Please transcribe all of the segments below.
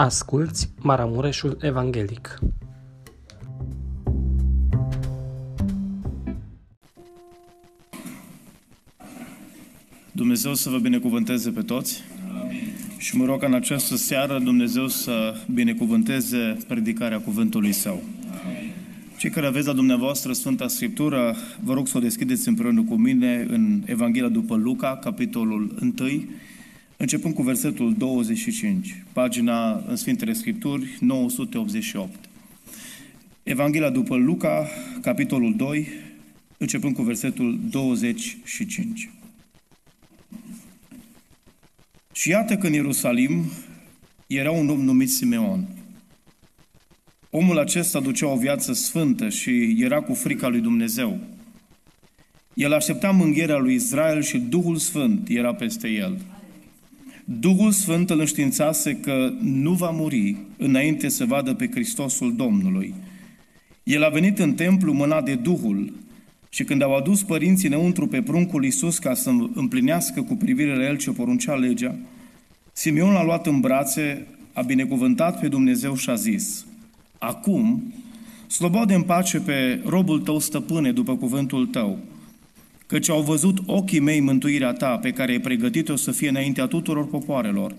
Asculți Maramureșul Evanghelic. Dumnezeu să vă binecuvânteze pe toți și mă rog ca în această seară Dumnezeu să binecuvânteze predicarea cuvântului Său. Cei care aveți la dumneavoastră Sfânta Scriptură, vă rog să o deschideți împreună cu mine în Evanghelia după Luca, capitolul 1, începând cu versetul 25, pagina în Sfintele Scripturi 988. Evanghelia după Luca, capitolul 2, începând cu versetul 25. Și iată că în Ierusalim era un om numit Simeon. Omul acesta ducea o viață sfântă și era cu frica lui Dumnezeu. El aștepta mângherea lui Israel și Duhul Sfânt era peste el. Duhul Sfânt îl înștiințase că nu va muri înainte să vadă pe Hristosul Domnului. El a venit în templu mânat de Duhul și când au adus părinții înăuntru pe pruncul Iisus ca să împlinească cu privire la el ce poruncea legea, Simeon l-a luat în brațe, a binecuvântat pe Dumnezeu și a zis, Acum, slobode în pace pe robul tău stăpâne după cuvântul tău, căci au văzut ochii mei mântuirea ta pe care ai pregătit-o să fie înaintea tuturor popoarelor,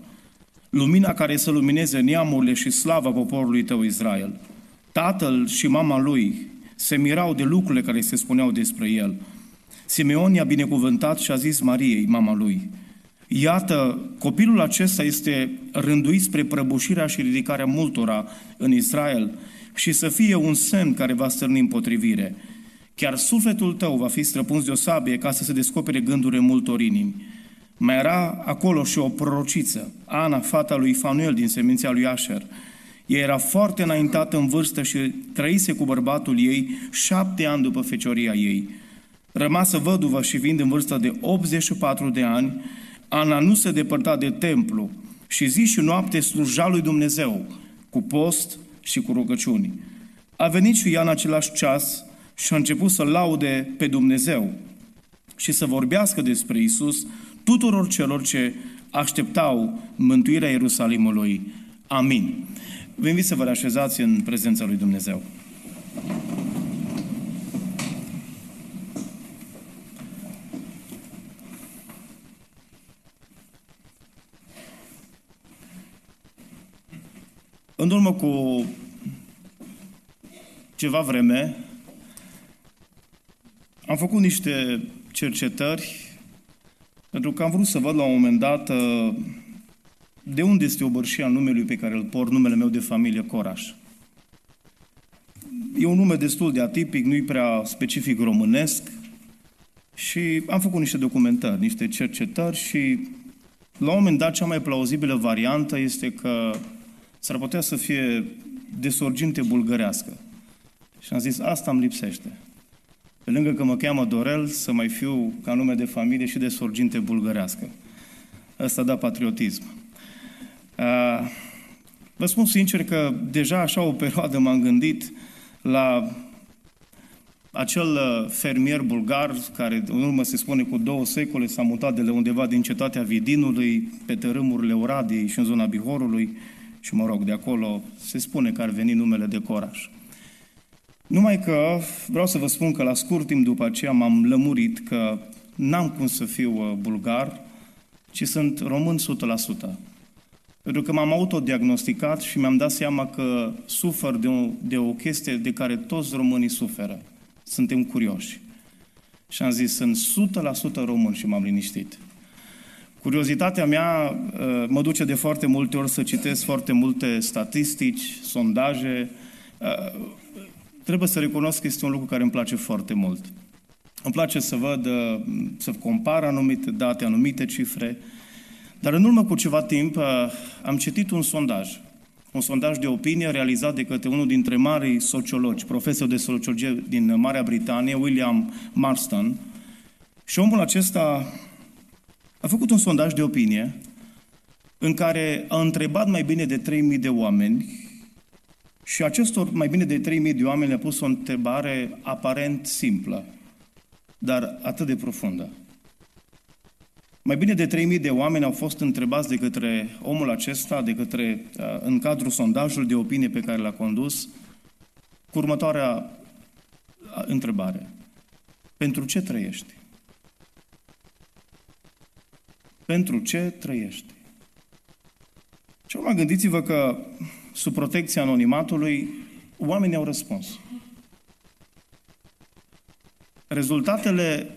lumina care să lumineze neamurile și slava poporului tău Israel. Tatăl și mama lui se mirau de lucrurile care se spuneau despre el. Simeon i-a binecuvântat și a zis Mariei, mama lui, Iată, copilul acesta este rânduit spre prăbușirea și ridicarea multora în Israel și să fie un semn care va stârni împotrivire. Chiar sufletul tău va fi străpuns de o sabie ca să se descopere gândurile multor inimi. Mai era acolo și o prorociță, Ana, fata lui Fanuel din seminția lui Asher. Ea era foarte înaintată în vârstă și trăise cu bărbatul ei șapte ani după fecioria ei. Rămasă văduvă și fiind în vârstă de 84 de ani, Ana nu se depărta de templu și zi și noapte sluja lui Dumnezeu cu post și cu rugăciuni. A venit și ea în același ceas și a început să laude pe Dumnezeu și să vorbească despre Isus tuturor celor ce așteptau mântuirea Ierusalimului. Amin. Vă invit să vă reașezați în prezența lui Dumnezeu. În urmă cu ceva vreme, am făcut niște cercetări pentru că am vrut să văd la un moment dat uh, de unde este obărșia numelui pe care îl port, numele meu de familie, Coraș. E un nume destul de atipic, nu-i prea specific românesc și am făcut niște documentări, niște cercetări și la un moment dat cea mai plauzibilă variantă este că s-ar putea să fie de sorginte bulgărească. Și am zis, asta îmi lipsește. Pe lângă că mă cheamă Dorel, să mai fiu ca nume de familie și de sorginte bulgărească. Asta da patriotism. Vă spun sincer că deja așa o perioadă m-am gândit la acel fermier bulgar care în urmă se spune cu două secole s-a mutat de la undeva din cetatea Vidinului pe tărâmurile Oradiei și în zona Bihorului și mă rog, de acolo se spune că ar veni numele de Coraș. Numai că vreau să vă spun că la scurt timp după aceea m-am lămurit că n-am cum să fiu uh, bulgar, ci sunt român 100%. Pentru că m-am autodiagnosticat și mi-am dat seama că sufăr de o, de o chestie de care toți românii suferă. Suntem curioși. Și am zis, sunt 100% român și m-am liniștit. Curiozitatea mea uh, mă duce de foarte multe ori să citesc foarte multe statistici, sondaje. Uh, trebuie să recunosc că este un lucru care îmi place foarte mult. Îmi place să văd, uh, să compar anumite date, anumite cifre, dar în urmă cu ceva timp am citit un sondaj, un sondaj de opinie realizat de către unul dintre marii sociologi, profesor de sociologie din Marea Britanie, William Marston, și omul acesta a făcut un sondaj de opinie în care a întrebat mai bine de 3.000 de oameni și acestor mai bine de 3.000 de oameni le-a pus o întrebare aparent simplă, dar atât de profundă. Mai bine de 3.000 de oameni au fost întrebați de către omul acesta, de către, uh, în cadrul sondajului de opinie pe care l-a condus, cu următoarea uh, întrebare. Pentru ce trăiești? Pentru ce trăiești? Și acum gândiți-vă că sub protecția anonimatului oamenii au răspuns. Rezultatele,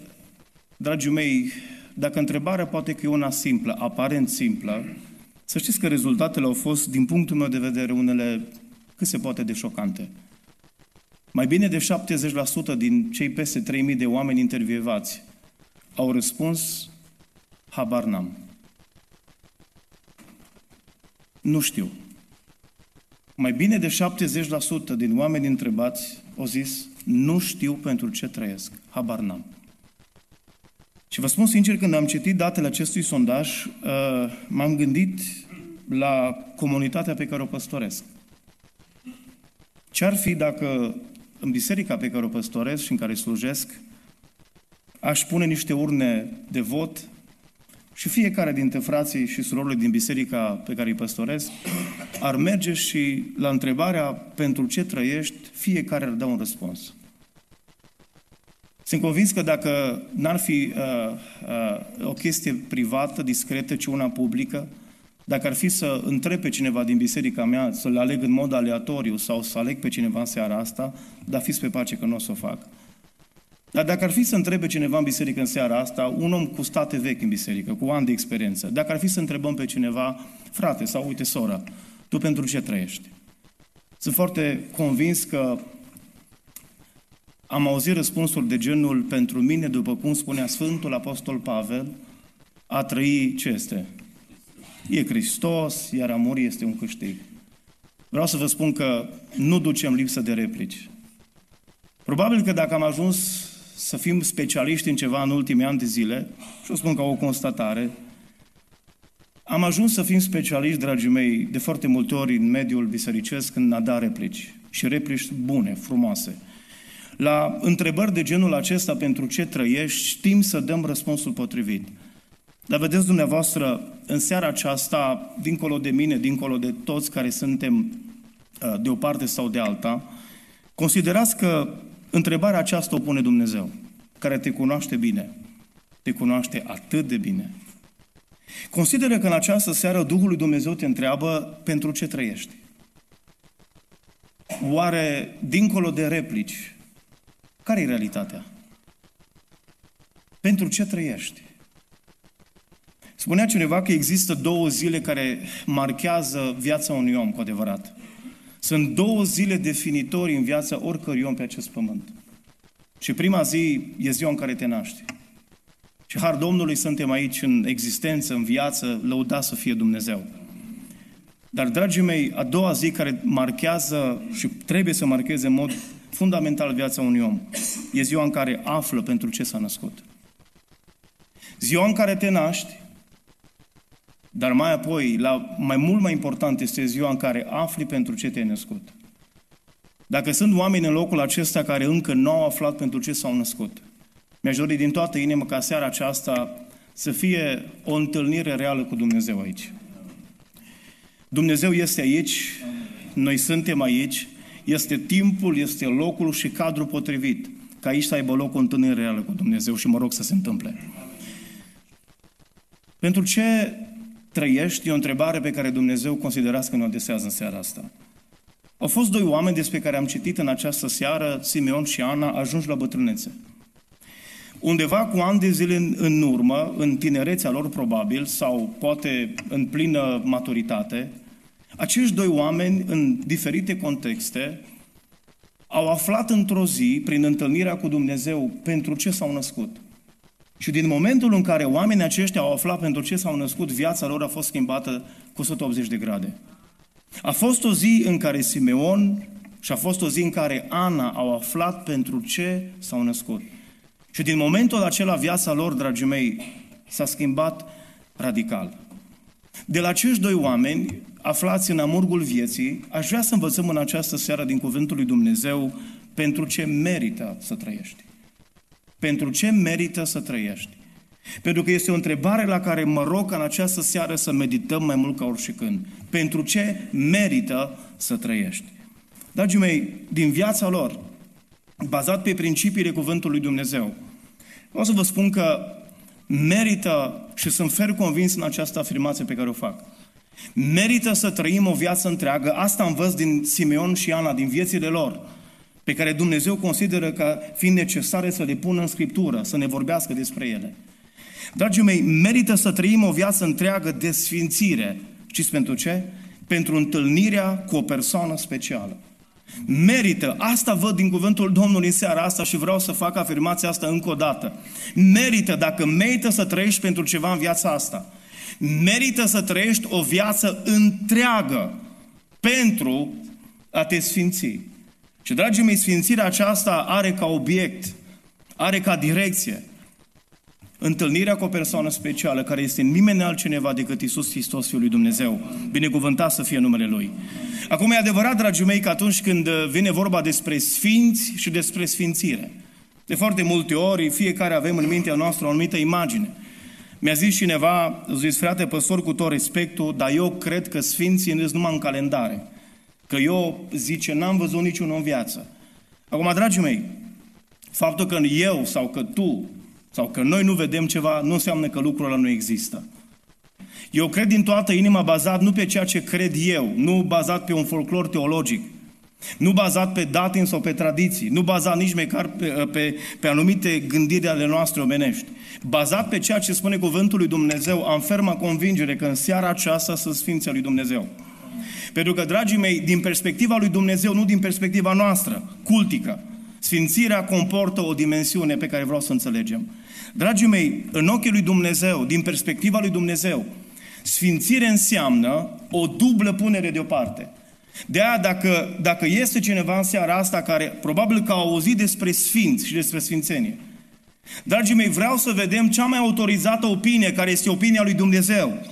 dragii mei, dacă întrebarea poate că e una simplă, aparent simplă, să știți că rezultatele au fost, din punctul meu de vedere, unele cât se poate de șocante. Mai bine de 70% din cei peste 3.000 de oameni intervievați au răspuns, habar n-am. Nu știu. Mai bine de 70% din oameni întrebați au zis, nu știu pentru ce trăiesc, habar n-am. Și vă spun sincer, când am citit datele acestui sondaj, uh, m-am gândit la comunitatea pe care o păstoresc. Ce-ar fi dacă în biserica pe care o păstoresc și în care slujesc, aș pune niște urne de vot și fiecare dintre frații și surorile din biserica pe care îi păstoresc ar merge și la întrebarea pentru ce trăiești, fiecare ar da un răspuns. Sunt convins că dacă n-ar fi uh, uh, o chestie privată, discretă, ci una publică, dacă ar fi să întreb pe cineva din biserica mea, să-l aleg în mod aleatoriu sau să aleg pe cineva în seara asta, dar fiți pe pace că nu o să o fac. Dar dacă ar fi să întrebe cineva în biserică în seara asta, un om cu state vechi în biserică, cu ani de experiență, dacă ar fi să întrebăm pe cineva, frate sau uite sora, tu pentru ce trăiești? Sunt foarte convins că am auzit răspunsuri de genul, pentru mine, după cum spunea Sfântul Apostol Pavel, a trăi ce este? E Hristos, iar a muri este un câștig. Vreau să vă spun că nu ducem lipsă de replici. Probabil că dacă am ajuns să fim specialiști în ceva în ultimii ani de zile, și o spun ca o constatare, am ajuns să fim specialiști, dragii mei, de foarte multe ori în mediul bisericesc în a da replici. Și replici bune, frumoase. La întrebări de genul acesta, pentru ce trăiești, știm să dăm răspunsul potrivit. Dar vedeți dumneavoastră, în seara aceasta, dincolo de mine, dincolo de toți care suntem uh, de o parte sau de alta, considerați că întrebarea aceasta o pune Dumnezeu, care te cunoaște bine, te cunoaște atât de bine. Consideră că în această seară Duhul lui Dumnezeu te întreabă pentru ce trăiești. Oare, dincolo de replici, care e realitatea? Pentru ce trăiești? Spunea cineva că există două zile care marchează viața unui om cu adevărat. Sunt două zile definitorii în viața oricărui om pe acest pământ. Și prima zi e ziua în care te naști. Și har Domnului suntem aici în existență, în viață, lăuda să fie Dumnezeu. Dar, dragii mei, a doua zi care marchează și trebuie să marcheze în mod fundamental viața unui om e ziua în care află pentru ce s-a născut. Ziua în care te naști dar mai apoi, la, mai mult mai important este ziua în care afli pentru ce te-ai născut. Dacă sunt oameni în locul acesta care încă nu au aflat pentru ce s-au născut, mi-aș dori din toată inima ca seara aceasta să fie o întâlnire reală cu Dumnezeu aici. Dumnezeu este aici, noi suntem aici, este timpul, este locul și cadrul potrivit ca aici să aibă loc o întâlnire reală cu Dumnezeu și mă rog să se întâmple. Pentru ce trăiești? E o întrebare pe care Dumnezeu considerați că ne adesează în seara asta. Au fost doi oameni despre care am citit în această seară, Simeon și Ana, ajunși la bătrânețe. Undeva cu ani de zile în, în urmă, în tinerețea lor probabil, sau poate în plină maturitate, acești doi oameni, în diferite contexte, au aflat într-o zi, prin întâlnirea cu Dumnezeu, pentru ce s-au născut. Și din momentul în care oamenii aceștia au aflat pentru ce s-au născut, viața lor a fost schimbată cu 180 de grade. A fost o zi în care Simeon și a fost o zi în care Ana au aflat pentru ce s-au născut. Și din momentul acela viața lor, dragii mei, s-a schimbat radical. De la acești doi oameni, aflați în amurgul vieții, aș vrea să învățăm în această seară din Cuvântul lui Dumnezeu pentru ce merită să trăiești pentru ce merită să trăiești. Pentru că este o întrebare la care mă rog ca în această seară să medităm mai mult ca oricând. Pentru ce merită să trăiești? Dragii mei, din viața lor, bazat pe principiile Cuvântului Dumnezeu, vreau să vă spun că merită și sunt fer convins în această afirmație pe care o fac. Merită să trăim o viață întreagă, asta învăț din Simeon și Ana, din viețile lor, pe care Dumnezeu consideră ca fiind necesare să le pună în Scriptură, să ne vorbească despre ele. Dragii mei, merită să trăim o viață întreagă de sfințire. Știți pentru ce? Pentru întâlnirea cu o persoană specială. Merită, asta văd din cuvântul Domnului în seara asta și vreau să fac afirmația asta încă o dată. Merită, dacă merită să trăiești pentru ceva în viața asta, merită să trăiești o viață întreagă pentru a te sfinți. Și, dragii mei, sfințirea aceasta are ca obiect, are ca direcție întâlnirea cu o persoană specială care este nimeni altcineva decât Isus Hristos, Fiul lui Dumnezeu. Binecuvântat să fie numele Lui. Acum e adevărat, dragii mei, că atunci când vine vorba despre sfinți și despre sfințire, de foarte multe ori, fiecare avem în mintea noastră o anumită imagine. Mi-a zis cineva, a zis, frate, păstor, cu tot respectul, dar eu cred că sfinții sunt numai în calendare. Că eu, zice, n-am văzut niciunul în viață. Acum, dragii mei, faptul că eu sau că tu sau că noi nu vedem ceva, nu înseamnă că lucrul ăla nu există. Eu cred din toată inima bazat nu pe ceea ce cred eu, nu bazat pe un folclor teologic, nu bazat pe datini sau pe tradiții, nu bazat nici măcar pe, pe, pe anumite gândiri ale noastre omenești. Bazat pe ceea ce spune cuvântul lui Dumnezeu, am ferma convingere că în seara aceasta sunt Sfinții lui Dumnezeu. Pentru că, dragii mei, din perspectiva lui Dumnezeu, nu din perspectiva noastră, cultică, Sfințirea comportă o dimensiune pe care vreau să înțelegem. Dragii mei, în ochii lui Dumnezeu, din perspectiva lui Dumnezeu, sfințire înseamnă o dublă punere deoparte. De aia, dacă, dacă este cineva în seara asta care probabil că a auzit despre sfinți și despre sfințenie, dragii mei, vreau să vedem cea mai autorizată opinie, care este opinia lui Dumnezeu.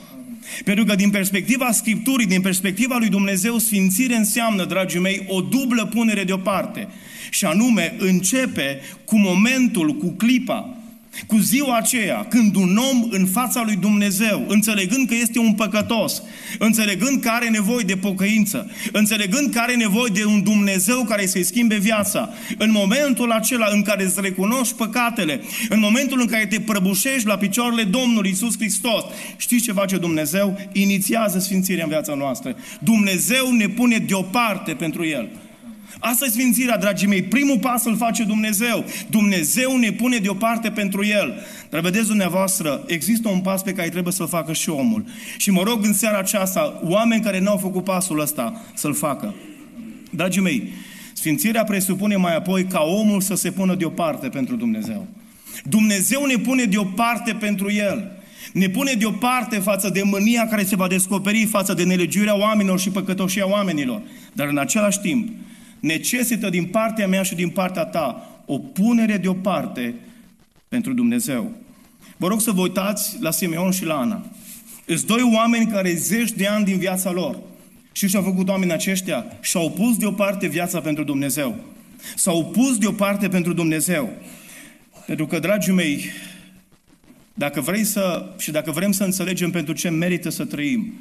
Pentru că din perspectiva Scripturii, din perspectiva lui Dumnezeu, sfințire înseamnă, dragii mei, o dublă punere deoparte. Și anume, începe cu momentul, cu clipa, cu ziua aceea, când un om în fața lui Dumnezeu, înțelegând că este un păcătos, înțelegând că are nevoie de pocăință, înțelegând că are nevoie de un Dumnezeu care să-i schimbe viața, în momentul acela în care îți recunoști păcatele, în momentul în care te prăbușești la picioarele Domnului Isus Hristos, știți ce face Dumnezeu? Inițiază sfințirea în viața noastră. Dumnezeu ne pune deoparte pentru El. Asta e sfințirea, dragii mei. Primul pas îl face Dumnezeu. Dumnezeu ne pune deoparte pentru El. Dar vedeți dumneavoastră, există un pas pe care trebuie să-l facă și omul. Și mă rog în seara aceasta, oameni care n-au făcut pasul ăsta, să-l facă. Dragii mei, sfințirea presupune mai apoi ca omul să se pună deoparte pentru Dumnezeu. Dumnezeu ne pune deoparte pentru El. Ne pune deoparte față de mânia care se va descoperi față de nelegiuirea oamenilor și păcătoșia oamenilor. Dar în același timp, necesită din partea mea și din partea ta o punere deoparte pentru Dumnezeu. Vă rog să vă uitați la Simeon și la Ana. Sunt doi oameni care zeci de ani din viața lor. Și ce au făcut oamenii aceștia? Și-au pus deoparte viața pentru Dumnezeu. S-au pus deoparte pentru Dumnezeu. Pentru că, dragii mei, dacă vrei să, și dacă vrem să înțelegem pentru ce merită să trăim,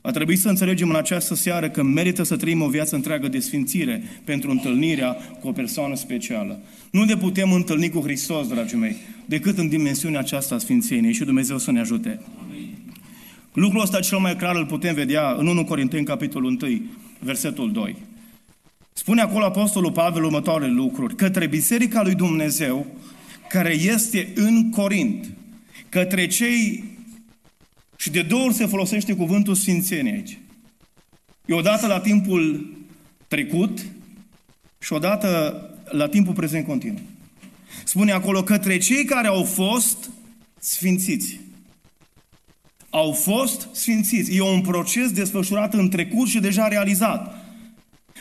a trebuit să înțelegem în această seară că merită să trăim o viață întreagă de sfințire pentru întâlnirea cu o persoană specială. Nu ne putem întâlni cu Hristos, dragii mei, decât în dimensiunea aceasta a sfințeniei și Dumnezeu să ne ajute. Lucrul ăsta cel mai clar îl putem vedea în 1 Corinteni, capitolul 1, versetul 2. Spune acolo Apostolul Pavel următoarele lucruri. Către Biserica lui Dumnezeu, care este în Corint, către cei și de două ori se folosește cuvântul sfințenie aici. E odată la timpul trecut și odată la timpul prezent continuu. Spune acolo către cei care au fost sfințiți. Au fost sfințiți. E un proces desfășurat în trecut și deja realizat.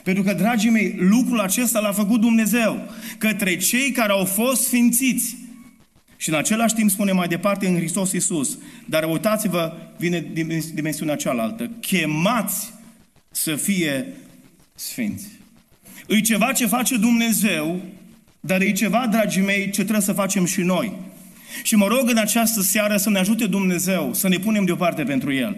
Pentru că, dragii mei, lucrul acesta l-a făcut Dumnezeu către cei care au fost sfințiți. Și în același timp spune mai departe în Hristos Iisus, dar uitați-vă, vine dimensiunea cealaltă, chemați să fie sfinți. E ceva ce face Dumnezeu, dar e ceva, dragii mei, ce trebuie să facem și noi. Și mă rog în această seară să ne ajute Dumnezeu să ne punem deoparte pentru El.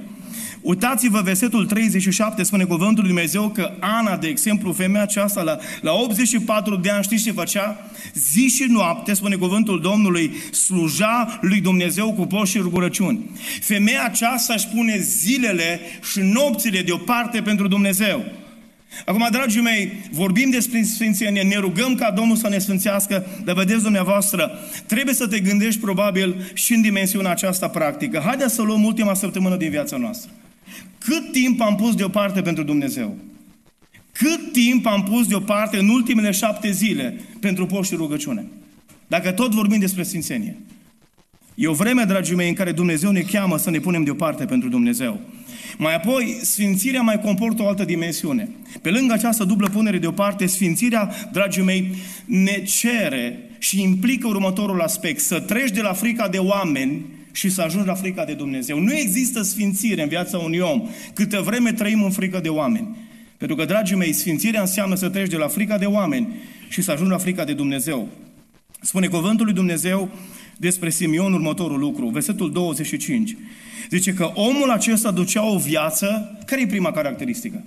Uitați-vă, versetul 37 spune cuvântul lui Dumnezeu că Ana, de exemplu, femeia aceasta la, la 84 de ani, știți ce făcea? Zi și noapte, spune cuvântul Domnului, sluja lui Dumnezeu cu post și rugurăciuni. Femeia aceasta își pune zilele și nopțile deoparte pentru Dumnezeu. Acum, dragii mei, vorbim despre sfințenie, ne rugăm ca Domnul să ne sfințească, dar vedeți dumneavoastră, trebuie să te gândești probabil și în dimensiunea aceasta practică. Haideți să luăm ultima săptămână din viața noastră. Cât timp am pus deoparte pentru Dumnezeu? Cât timp am pus deoparte în ultimele șapte zile pentru post și rugăciune? Dacă tot vorbim despre sfințenie. E o vreme, dragii mei, în care Dumnezeu ne cheamă să ne punem deoparte pentru Dumnezeu. Mai apoi, sfințirea mai comportă o altă dimensiune. Pe lângă această dublă punere deoparte, sfințirea, dragii mei, ne cere și implică următorul aspect. Să treci de la frica de oameni și să ajungi la frica de Dumnezeu. Nu există sfințire în viața unui om câtă vreme trăim în frică de oameni. Pentru că, dragii mei, sfințirea înseamnă să treci de la frica de oameni și să ajungi la frica de Dumnezeu. Spune cuvântul lui Dumnezeu despre Simeon următorul lucru, versetul 25. Zice că omul acesta ducea o viață, care e prima caracteristică?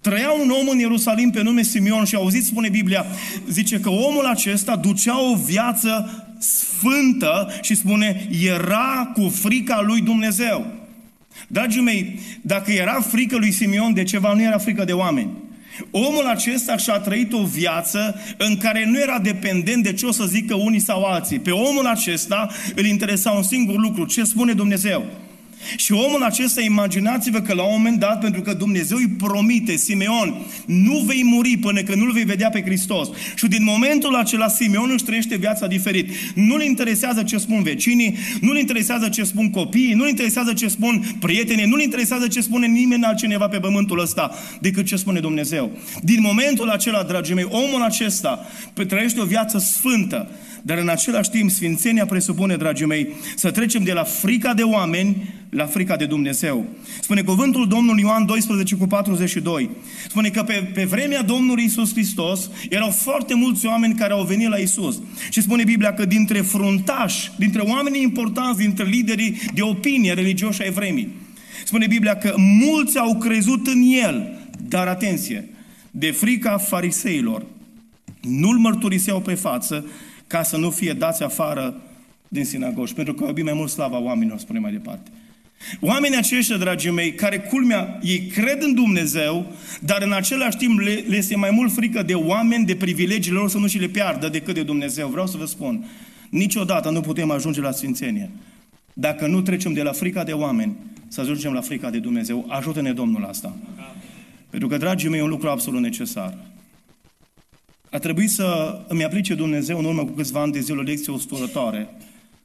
Trăia un om în Ierusalim pe nume Simeon și auziți, spune Biblia, zice că omul acesta ducea o viață sfântă și spune, era cu frica lui Dumnezeu. Dragii mei, dacă era frică lui Simeon de ceva, nu era frică de oameni. Omul acesta și-a trăit o viață în care nu era dependent de ce o să zică unii sau alții. Pe omul acesta îl interesa un singur lucru, ce spune Dumnezeu. Și omul acesta, imaginați-vă că la un moment dat, pentru că Dumnezeu îi promite, Simeon, nu vei muri până când nu-L vei vedea pe Hristos. Și din momentul acela, Simeon își trăiește viața diferit. Nu-L interesează ce spun vecinii, nu-L interesează ce spun copiii, nu-L interesează ce spun prietenii, nu-L interesează ce spune nimeni altcineva pe pământul ăsta decât ce spune Dumnezeu. Din momentul acela, dragii mei, omul acesta trăiește o viață sfântă, dar în același timp, sfințenia presupune, dragii mei, să trecem de la frica de oameni la frica de Dumnezeu. Spune cuvântul Domnului Ioan 12 cu 42. Spune că pe, pe vremea Domnului Isus Hristos erau foarte mulți oameni care au venit la Isus. Și spune Biblia că dintre fruntași, dintre oamenii importanți, dintre liderii de opinie religioși ai vremii, spune Biblia că mulți au crezut în El, dar atenție, de frica fariseilor, nu-L mărturiseau pe față ca să nu fie dați afară din sinagogi, pentru că iubim mai mult slava oamenilor, spune mai departe. Oamenii aceștia, dragii mei, care culmea, ei cred în Dumnezeu, dar în același timp le, le este mai mult frică de oameni, de privilegiile lor să nu și le piardă decât de Dumnezeu. Vreau să vă spun, niciodată nu putem ajunge la sfințenie. Dacă nu trecem de la frica de oameni să ajungem la frica de Dumnezeu, ajută-ne Domnul asta. Pentru că, dragii mei, e un lucru absolut necesar. A trebuit să îmi aplice Dumnezeu în urmă cu câțiva ani de zile o lecție osturătoare,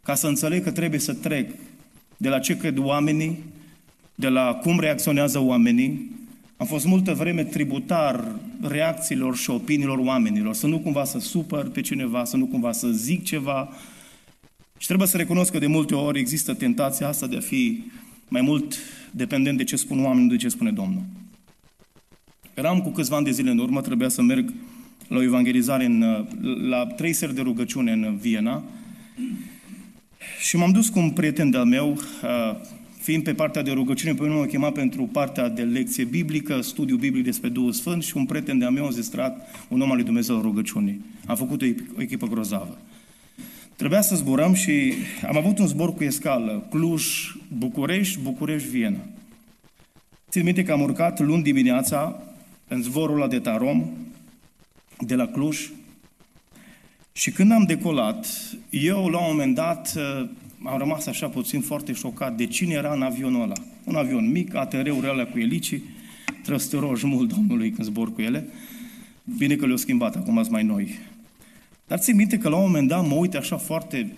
ca să înțeleg că trebuie să trec de la ce cred oamenii, de la cum reacționează oamenii. Am fost multă vreme tributar reacțiilor și opiniilor oamenilor, să nu cumva să supăr pe cineva, să nu cumva să zic ceva. Și trebuie să recunosc că de multe ori există tentația asta de a fi mai mult dependent de ce spun oamenii, de ce spune Domnul. Eram cu câțiva ani de zile în urmă, trebuia să merg la o evangelizare în, la trei seri de rugăciune în Viena și m-am dus cu un prieten de-al meu, uh, fiind pe partea de rugăciune, pe mine m-a chemat pentru partea de lecție biblică, studiu biblic despre Duhul Sfânt și un prieten de-al meu a zistrat un om al lui Dumnezeu în rugăciunii. Am făcut o, o echipă grozavă. Trebuia să zburăm și am avut un zbor cu escală, Cluj, București, București, Viena. Țin minte că am urcat luni dimineața în zborul ăla de Tarom, de la Cluj, și când am decolat, eu la un moment dat uh, am rămas așa puțin foarte șocat de cine era în avionul ăla. Un avion mic, ATR-uri alea cu elicii, trăstăroși mult Domnului când zbor cu ele. Bine că le-au schimbat, acum sunt mai noi. Dar țin minte că la un moment dat mă uit așa foarte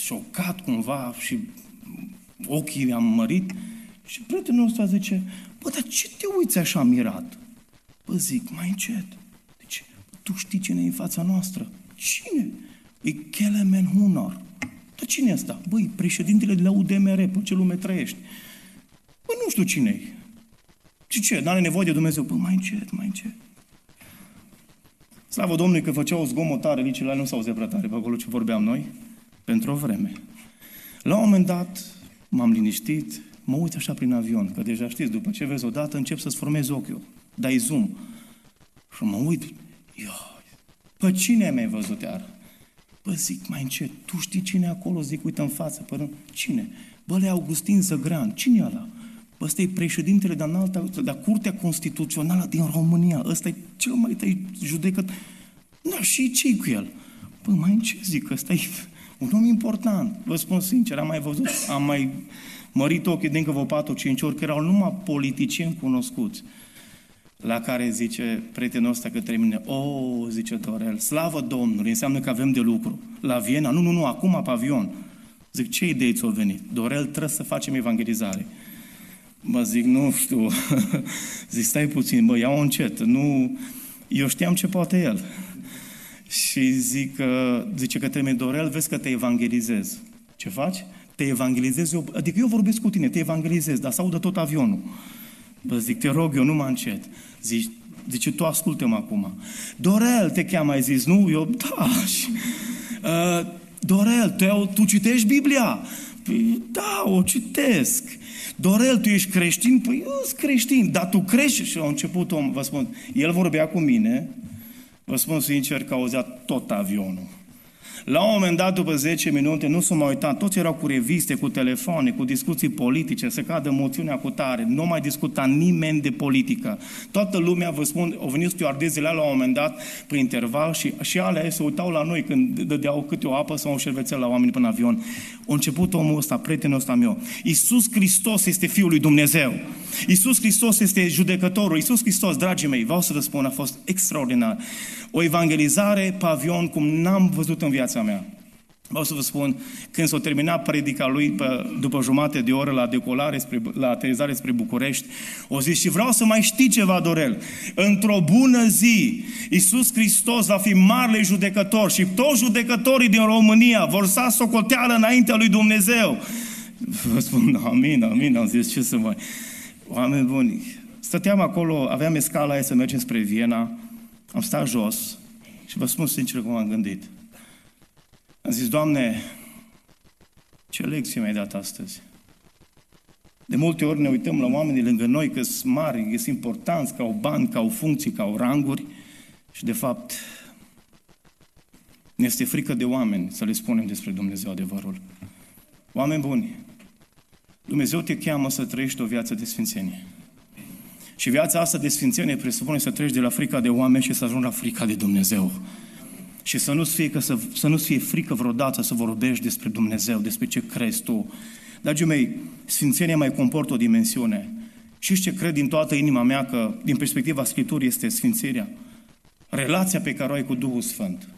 șocat cumva și ochii mi-am mărit și prietenul ăsta zice, bă, dar ce te uiți așa mirat? Bă, zic, mai încet. Deci, tu știi cine e în fața noastră. Cine? E Kelemen Hunor. Dar cine e asta? Băi, președintele de la UDMR, pe ce lume trăiești. Bă, nu știu cine e. Și ce? N-are nevoie de Dumnezeu? Bă, mai încet, mai încet. Slavă Domnului că făceau o zgomotare, nici la nu s-au prea tare pe acolo ce vorbeam noi. pentru o vreme. La un moment dat m-am liniștit, mă uit așa prin avion, că deja știți, după ce vezi odată, încep să-ți formezi ochiul, dai zoom. Și mă uit, ia, pe cine mi-ai văzut iar? Bă, zic, mai încet, tu știi cine e acolo? Zic, uite în față, pără, cine? Bă, le Augustin Zăgran, cine e ăla? Bă, ăsta e președintele de înalta, de Curtea Constituțională din România. Ăsta e cel mai tăi judecat. Da, și ce cu el? Bă, mai încet, zic, ăsta e un om important. Vă spun sincer, am mai văzut, am mai mărit ochii de încă vă 4-5 ori, că erau numai politicieni cunoscuți. La care zice prietenul ăsta către mine, o, oh, zice Dorel, slavă Domnului, înseamnă că avem de lucru. La Viena? Nu, nu, nu, acum pavion. Zic, ce idei ți-au venit? Dorel, trebuie să facem evangelizare. Mă zic, nu știu. zic, stai puțin, bă, iau încet. Nu, eu știam ce poate el. Și zic, zice că te Dorel, vezi că te evangelizez. Ce faci? Te evangelizez eu, adică eu vorbesc cu tine, te evangelizez, dar să audă tot avionul. Bă, zic, te rog eu, nu mă încet. Zici, zice, tu ascultă-mă acum. Dorel te cheamă, ai zis, nu? Eu, da. Și, uh, Dorel, tu, tu citești Biblia? Păi, da, o citesc. Dorel, tu ești creștin? Păi, eu sunt creștin, dar tu crești. Și la început, om, vă spun, el vorbea cu mine, vă spun sincer că auzea tot avionul. La un moment dat, după 10 minute, nu s-a mai uitat, toți erau cu reviste, cu telefoane, cu discuții politice, se cadă moțiunea cu tare, nu mai discuta nimeni de politică. Toată lumea, vă spun, au venit stewardezele la un moment dat, prin interval, și, și alea se uitau la noi când dădeau câte o apă sau un șervețel la oameni până avion. A început omul ăsta, prietenul ăsta meu. Iisus Hristos este Fiul lui Dumnezeu. Iisus Hristos este judecătorul. Iisus Hristos, dragii mei, vreau să vă spun, a fost extraordinar. O evangelizare pe avion cum n-am văzut în viața mea. Vreau să vă spun, când s-a terminat predica lui pe, după jumate de oră la decolare, spre, la aterizare spre București, o zis și vreau să mai știi ceva, Dorel. Într-o bună zi, Iisus Hristos va fi marele judecător și toți judecătorii din România vor sta socoteală înaintea lui Dumnezeu. Vă spun, amin, amin, am zis, ce să mai... Oameni buni, stăteam acolo, aveam escala aia să mergem spre Viena, am stat jos și vă spun sincer cum am gândit. Am zis, Doamne, ce lecție mi-ai dat astăzi? De multe ori ne uităm la oamenii lângă noi că sunt mari, că sunt importanți, că au bani, că au funcții, că au ranguri și de fapt ne este frică de oameni să le spunem despre Dumnezeu adevărul. Oameni buni, Dumnezeu te cheamă să trăiești o viață de sfințenie. Și viața asta de sfințenie presupune să treci de la frica de oameni și să ajungi la frica de Dumnezeu. Și să nu-ți fie, că să, să nu fie frică vreodată să vorbești despre Dumnezeu, despre ce crezi tu. Dragii mei, sfințenia mai comportă o dimensiune. Și ce cred din toată inima mea că, din perspectiva Scripturii, este sfințirea. Relația pe care o ai cu Duhul Sfânt.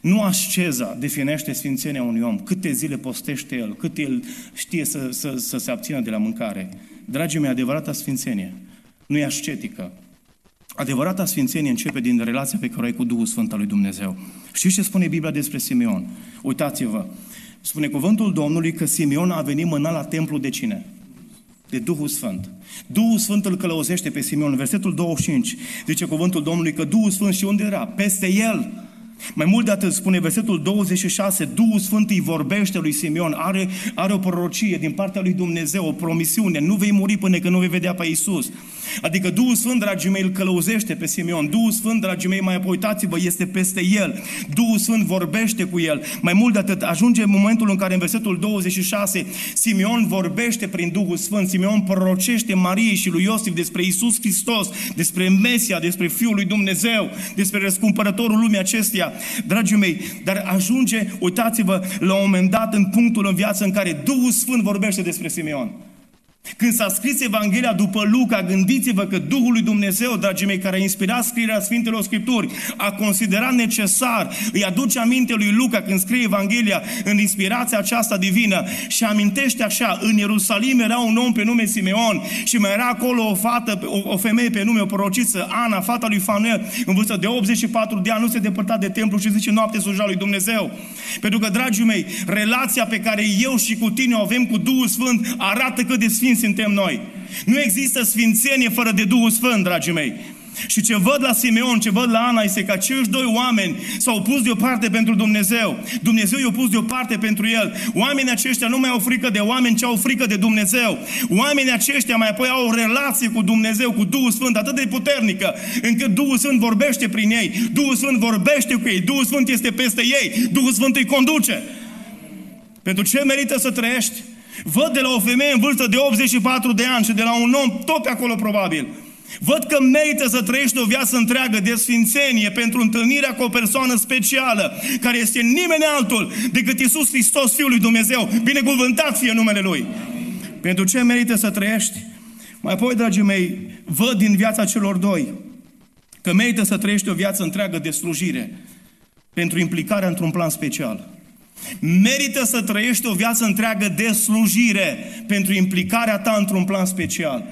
Nu asceza definește sfințenia unui om, câte zile postește el, cât el știe să, să, să se abțină de la mâncare. Dragii mei, adevărata sfințenie nu e ascetică. Adevărata sfințenie începe din relația pe care o ai cu Duhul Sfânt al lui Dumnezeu. Știți ce spune Biblia despre Simeon? Uitați-vă. Spune cuvântul Domnului că Simeon a venit mâna la templu de cine? De Duhul Sfânt. Duhul Sfânt îl călăuzește pe Simeon. Versetul 25 zice cuvântul Domnului că Duhul Sfânt și unde era? Peste el. Mai mult de atât, spune versetul 26, Duhul Sfânt îi vorbește lui Simeon, are, are o prorocie din partea lui Dumnezeu, o promisiune, nu vei muri până când nu vei vedea pe Iisus. Adică Duhul Sfânt, dragii mei, îl călăuzește pe Simeon. Duhul Sfânt, dragii mei, mai apoi uitați-vă, este peste el. Duhul Sfânt vorbește cu el. Mai mult de atât, ajunge momentul în care în versetul 26 Simeon vorbește prin Duhul Sfânt. Simeon prorocește Mariei și lui Iosif despre Isus Hristos, despre Mesia, despre Fiul lui Dumnezeu, despre răscumpărătorul lumii acesteia. Dragii mei, dar ajunge, uitați-vă, la un moment dat în punctul în viață în care Duhul Sfânt vorbește despre Simeon. Când s-a scris Evanghelia după Luca, gândiți-vă că Duhul lui Dumnezeu, dragii mei, care a inspirat scrierea Sfintelor Scripturi, a considerat necesar, îi aduce aminte lui Luca când scrie Evanghelia în inspirația aceasta divină și amintește așa, în Ierusalim era un om pe nume Simeon și mai era acolo o fată, o, o femeie pe nume, o prorociță, Ana, fata lui Fanuel, în vârstă de 84 de ani, nu se depărta de templu și zice noapte sluja lui Dumnezeu. Pentru că, dragii mei, relația pe care eu și cu tine o avem cu Duhul Sfânt arată cât de sfânt sfinți suntem noi. Nu există sfințenie fără de Duhul Sfânt, dragii mei. Și ce văd la Simeon, ce văd la Ana, este că acești doi oameni s-au pus deoparte pentru Dumnezeu. Dumnezeu i-a pus deoparte pentru el. Oamenii aceștia nu mai au frică de oameni, ci au frică de Dumnezeu. Oamenii aceștia mai apoi au o relație cu Dumnezeu, cu Duhul Sfânt, atât de puternică, încât Duhul Sfânt vorbește prin ei. Duhul Sfânt vorbește cu ei. Duhul Sfânt este peste ei. Duhul Sfânt îi conduce. Pentru ce merită să trăiești? Văd de la o femeie în vârstă de 84 de ani și de la un om tot pe acolo probabil Văd că merită să trăiești o viață întreagă de sfințenie pentru întâlnirea cu o persoană specială, care este nimeni altul decât Isus Hristos, Fiul lui Dumnezeu. Binecuvântat fie numele Lui. Pentru ce merită să trăiești? Mai apoi, dragii mei, văd din viața celor doi că merită să trăiești o viață întreagă de slujire pentru implicarea într-un plan special. Merită să trăiești o viață întreagă de slujire pentru implicarea ta într-un plan special.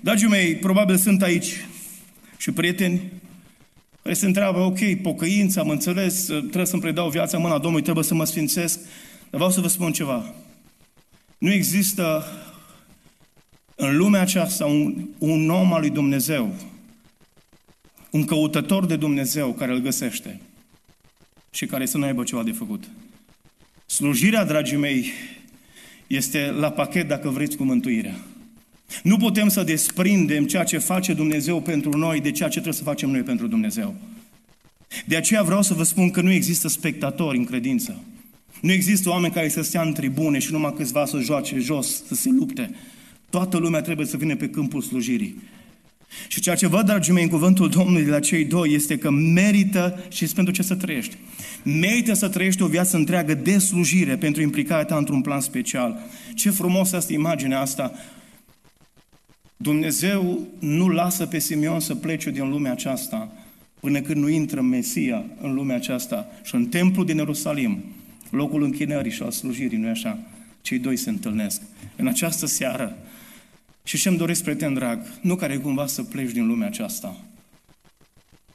Dragii mei, probabil sunt aici și prieteni care se întreabă, ok, pocăință, am înțeles, trebuie să-mi predau viața în mâna Domnului, trebuie să mă sfințesc. Dar vreau să vă spun ceva. Nu există în lumea aceasta un, un om al lui Dumnezeu, un căutător de Dumnezeu care îl găsește și care să nu aibă ceva de făcut. Slujirea, dragii mei, este la pachet dacă vreți cu mântuirea. Nu putem să desprindem ceea ce face Dumnezeu pentru noi de ceea ce trebuie să facem noi pentru Dumnezeu. De aceea vreau să vă spun că nu există spectatori în credință. Nu există oameni care să stea în tribune și numai câțiva să joace jos, să se lupte. Toată lumea trebuie să vină pe câmpul slujirii. Și ceea ce văd, dragii mei, în cuvântul Domnului de la cei doi este că merită și pentru ce să trăiești. Merită să trăiești o viață întreagă de slujire pentru implicarea ta într-un plan special. Ce frumos asta imaginea asta Dumnezeu nu lasă pe Simeon să plece din lumea aceasta până când nu intră Mesia în lumea aceasta și în templul din Ierusalim, locul închinării și al slujirii, nu așa? Cei doi se întâlnesc. În această seară, și ce-mi doresc, prieten drag, nu care cumva să pleci din lumea aceasta,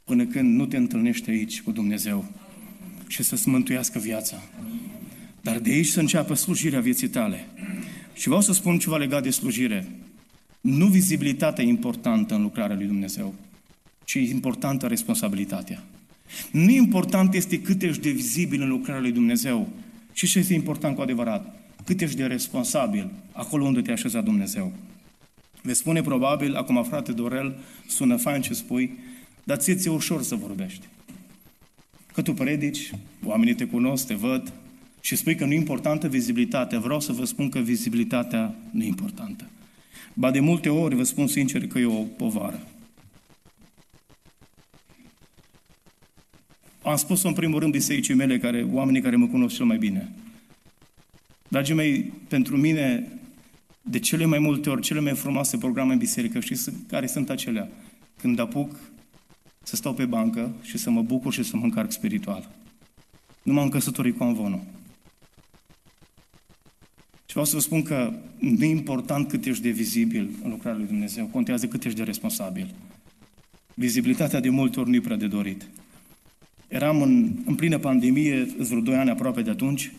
până când nu te întâlnești aici cu Dumnezeu și să-ți mântuiască viața. Dar de aici să înceapă slujirea vieții tale. Și vreau să spun ceva legat de slujire. Nu vizibilitatea e importantă în lucrarea lui Dumnezeu, ci e importantă responsabilitatea. Nu important este cât ești de vizibil în lucrarea lui Dumnezeu, și ce este important cu adevărat, cât ești de responsabil acolo unde te-a așezat Dumnezeu. Vei spune probabil, acum frate Dorel, sună fain ce spui, dar ție ți-e ușor să vorbești. Că tu predici, oamenii te cunosc, te văd și spui că nu e importantă vizibilitatea. Vreau să vă spun că vizibilitatea nu e importantă. Ba de multe ori, vă spun sincer, că e o povară. Am spus-o în primul rând bisericii mele, care, oamenii care mă cunosc cel mai bine. Dragii mei, pentru mine, de cele mai multe ori, cele mai frumoase programe în biserică, știți care sunt acelea? Când apuc să stau pe bancă și să mă bucur și să mă încarc spiritual. Nu m-am căsătorit cu Anvonul. Și vreau să vă spun că nu e important cât ești de vizibil în lucrarea lui Dumnezeu, contează cât ești de responsabil. Vizibilitatea de multe ori nu e prea de dorit. Eram în, în plină pandemie, vreo 2 ani aproape de atunci,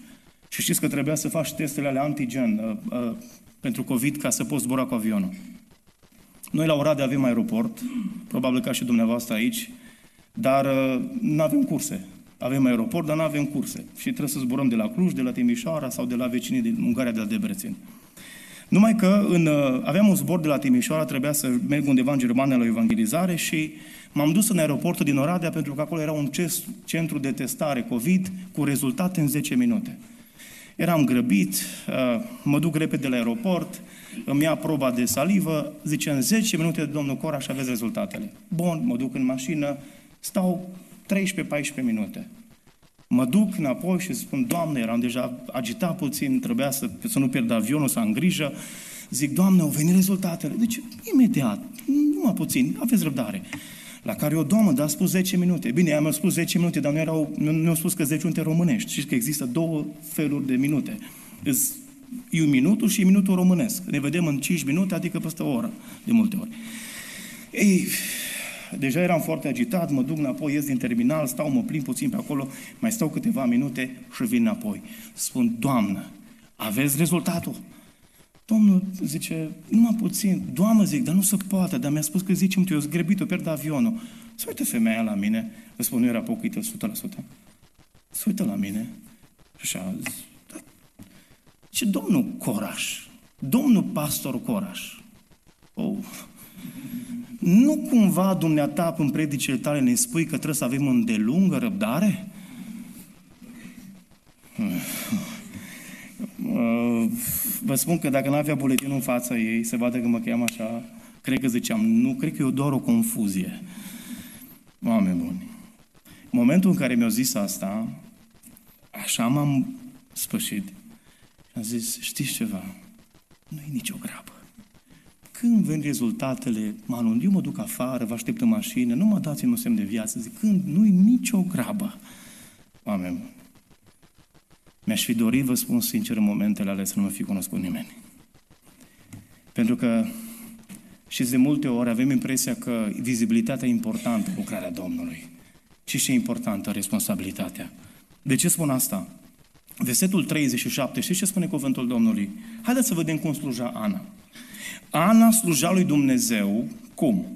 și știți că trebuia să faci testele ale antigen uh, uh, pentru COVID ca să poți zbura cu avionul. Noi la Oradea avem aeroport, probabil ca și dumneavoastră aici, dar uh, nu avem curse. Avem aeroport, dar nu avem curse. Și trebuie să zburăm de la Cluj, de la Timișoara sau de la vecinii din Ungaria, de la Debrețin. Numai că în, uh, aveam un zbor de la Timișoara, trebuia să merg undeva în Germania la evangelizare și m-am dus în aeroportul din Oradea pentru că acolo era un centru de testare COVID cu rezultate în 10 minute. Eram grăbit, uh, mă duc repede la aeroport, îmi ia proba de salivă, zice în 10 minute, domnul Coraș, și aveți rezultatele. Bun, mă duc în mașină, stau 13-14 minute. Mă duc înapoi și spun, Doamne, eram deja agitat puțin, trebuia să, să nu pierd avionul, să am grijă. Zic, Doamne, au venit rezultatele. Deci, imediat, numai puțin, aveți răbdare. La care o doamnă, dar a spus 10 minute. Bine, am spus 10 minute, dar nu, erau, nu, nu au spus că 10 minute românești. Știți că există două feluri de minute. E un minutul și minutul românesc. Ne vedem în 5 minute, adică peste o oră, de multe ori. Ei, deja eram foarte agitat, mă duc înapoi, ies din terminal, stau, mă plimb puțin pe acolo, mai stau câteva minute și vin înapoi. Spun, Doamnă, aveți rezultatul? Domnul zice, numai puțin. Doamnă, zic, dar nu se poate, dar mi-a spus că zice, eu sunt grăbit, o pierd avionul. Să uită femeia la mine, îți spun, nu era pocuită 100%. Să uită la mine. Și așa, ce domnul Coraș, domnul pastor Coraș, oh, nu cumva dumneata în predicile tale ne spui că trebuie să avem îndelungă răbdare? Uh, vă spun că dacă nu avea buletinul în fața ei, se vadă că mă cheam așa, cred că ziceam, nu, cred că e doar o confuzie. Oameni buni. În momentul în care mi-au zis asta, așa m-am spășit. Și am zis, știți ceva? Nu e nicio grabă. Când vin rezultatele, mă anunț, eu mă duc afară, vă aștept în mașină, nu mă dați un semn de viață. Zic, când nu e nicio grabă. Oameni buni. Mi-aș fi dorit, vă spun sincer, în momentele alea să nu mă fi cunoscut nimeni. Pentru că și de multe ori avem impresia că vizibilitatea e importantă, lucrarea Domnului. Și ce e importantă? Responsabilitatea. De ce spun asta? Versetul 37, știți ce spune cuvântul Domnului? Haideți să vedem cum sluja Ana. Ana sluja lui Dumnezeu, cum?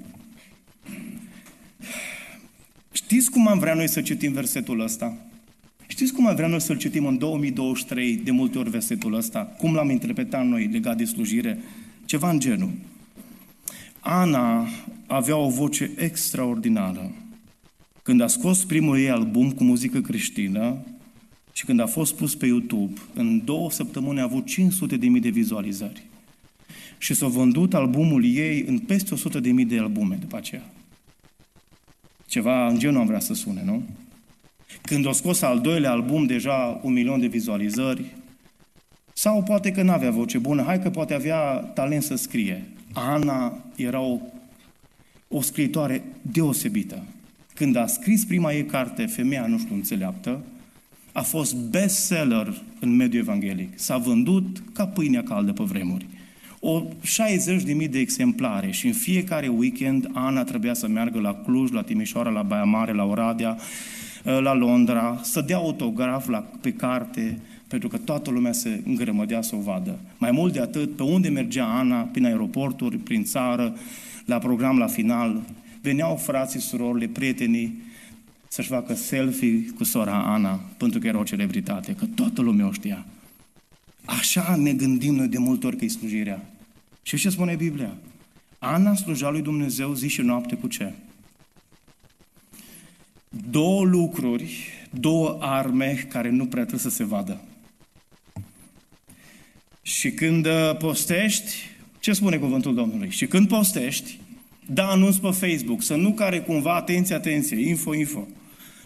Știți cum am vrea noi să citim versetul ăsta? Știți cum vrea noi să-l citim în 2023 de multe ori versetul ăsta? Cum l-am interpretat noi legat de slujire? Ceva în genul. Ana avea o voce extraordinară. Când a scos primul ei album cu muzică creștină și când a fost pus pe YouTube, în două săptămâni a avut 500 de mii de vizualizări. Și s-a vândut albumul ei în peste 100 de mii de albume după aceea. Ceva în genul am vrea să sune, nu? Când o scos al doilea album, deja un milion de vizualizări, sau poate că n-avea voce bună, hai că poate avea talent să scrie. Ana era o, o scriitoare deosebită. Când a scris prima ei carte, Femeia nu știu înțeleaptă, a fost bestseller în mediul evanghelic. S-a vândut ca pâinea caldă pe vremuri. O 60.000 de exemplare și în fiecare weekend Ana trebuia să meargă la Cluj, la Timișoara, la Baia Mare, la Oradea, Uh, la Londra, să dea autograf la, pe carte, pentru că toată lumea se îngrămădea să o vadă. Mai mult de atât, pe unde mergea Ana, prin aeroporturi, prin țară, la program la final, veneau frații, surorile, prietenii să-și facă selfie cu sora Ana, pentru că era o celebritate, că toată lumea o știa. Așa ne gândim noi de multe ori că e slujirea. Și ce spune Biblia? Ana sluja lui Dumnezeu zi și noapte cu ce? Două lucruri, două arme care nu prea trebuie să se vadă. Și când uh, postești, ce spune cuvântul Domnului? Și când postești, da anunț pe Facebook, să nu care cumva, atenție, atenție, info, info,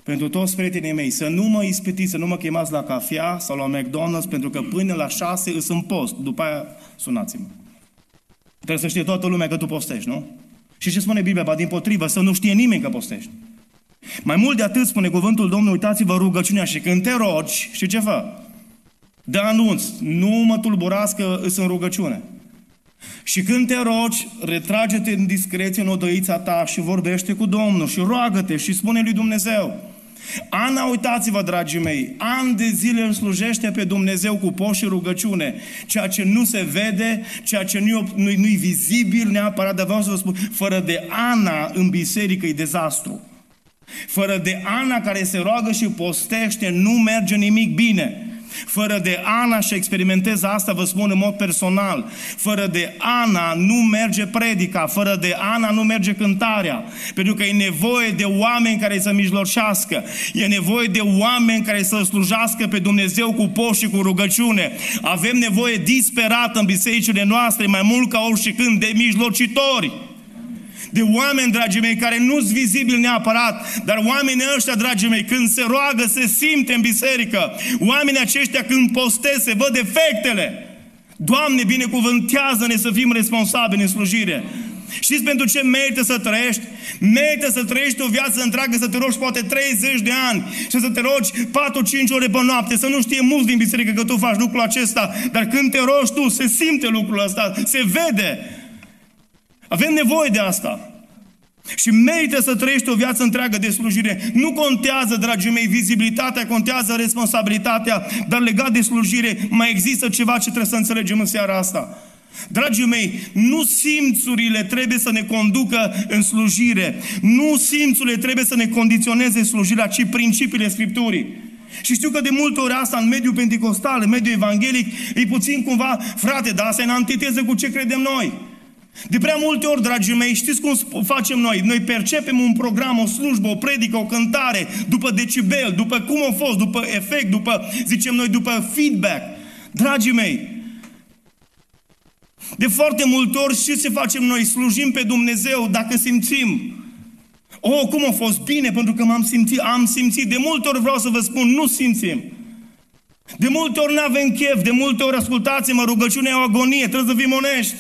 pentru toți prietenii mei, să nu mă ispitiți, să nu mă chemați la cafea sau la McDonald's, pentru că până la șase îs în post, după aia sunați-mă. Trebuie să știe toată lumea că tu postești, nu? Și ce spune Biblia? Ba din potrivă, să nu știe nimeni că postești. Mai mult de atât spune cuvântul Domnului, uitați-vă rugăciunea și când te rogi, și ce fă? De anunț, nu mă tulburați că îs în rugăciune. Și când te rogi, retrage-te în discreție în odăița ta și vorbește cu Domnul și roagă-te și spune lui Dumnezeu. Ana, uitați-vă, dragii mei, an de zile îl slujește pe Dumnezeu cu poș și rugăciune. Ceea ce nu se vede, ceea ce nu-i, nu-i, nu-i vizibil neapărat, dar vreau să vă spun, fără de Ana în biserică e dezastru. Fără de Ana care se roagă și postește, nu merge nimic bine. Fără de Ana, și experimentez asta, vă spun în mod personal, fără de Ana nu merge predica, fără de Ana nu merge cântarea, pentru că e nevoie de oameni care să mijlocească, e nevoie de oameni care să slujească pe Dumnezeu cu poș și cu rugăciune. Avem nevoie disperată în bisericile noastre, mai mult ca oricând, de mijlocitori de oameni, dragii mei, care nu sunt vizibili neapărat, dar oamenii ăștia, dragii mei, când se roagă, se simte în biserică. Oamenii aceștia când postez, se văd efectele. Doamne, binecuvântează-ne să fim responsabili în slujire. Știți pentru ce merită să trăiești? Merită să trăiești o viață întreagă, să te rogi poate 30 de ani și să te rogi 4-5 ore pe noapte, să nu știe mulți din biserică că tu faci lucrul acesta, dar când te rogi tu, se simte lucrul ăsta, se vede. Avem nevoie de asta. Și merită să trăiești o viață întreagă de slujire. Nu contează, dragii mei, vizibilitatea, contează responsabilitatea, dar legat de slujire mai există ceva ce trebuie să înțelegem în seara asta. Dragii mei, nu simțurile trebuie să ne conducă în slujire. Nu simțurile trebuie să ne condiționeze slujirea, ci principiile Scripturii. Și știu că de multe ori asta în mediul pentecostal, în mediul evanghelic, e puțin cumva, frate, dar asta e în antiteză cu ce credem noi. De prea multe ori, dragii mei, știți cum facem noi? Noi percepem un program, o slujbă, o predică, o cântare, după decibel, după cum a fost, după efect, după, zicem noi, după feedback. Dragii mei, de foarte multe ori ce se facem noi? Slujim pe Dumnezeu dacă simțim. Oh, cum a fost bine pentru că m-am simțit, am simțit. De multe ori vreau să vă spun, nu simțim. De multe ori nu avem chef, de multe ori ascultați-mă, rugăciunea e o agonie, trebuie să fim onești.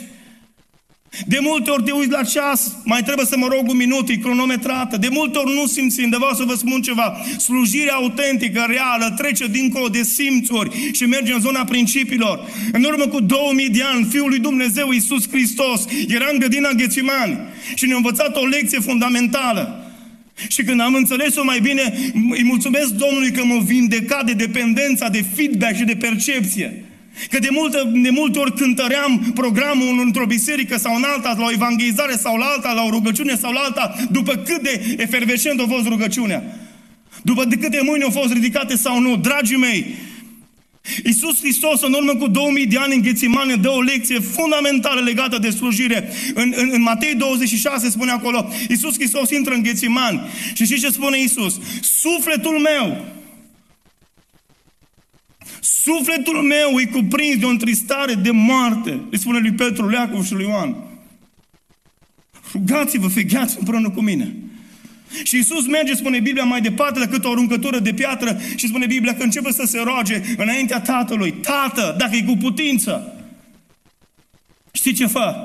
De multe ori te uiți la ceas, mai trebuie să mă rog un minut, e cronometrată. De multe ori nu simțim, de vreau să vă spun ceva. Slujirea autentică, reală, trece dincolo de simțuri și merge în zona principiilor. În urmă cu 2000 de ani, Fiul lui Dumnezeu, Iisus Hristos, era în grădina Ghețimani și ne-a învățat o lecție fundamentală. Și când am înțeles-o mai bine, îi mulțumesc Domnului că mă vindeca de dependența, de feedback și de percepție. Că de multe, de multe ori cântăream programul într-o biserică sau în alta, la o evangelizare sau la alta, la o rugăciune sau la alta, după cât de efervescent a fost rugăciunea. După de câte mâini au fost ridicate sau nu. Dragii mei, Iisus Hristos în urmă cu 2000 de ani în Ghețimane dă o lecție fundamentală legată de slujire. În, în, în Matei 26 spune acolo, Iisus Hristos intră în Ghețiman și știți ce spune Iisus? Sufletul meu Sufletul meu e cuprins de o întristare de moarte. Îi spune lui Petru, Leacov și lui Ioan. Rugați-vă, fegheați împreună cu mine. Și Isus merge, spune Biblia, mai departe decât o aruncătură de piatră și spune Biblia că începe să se roage înaintea Tatălui. Tată, dacă e cu putință. Știi ce fă?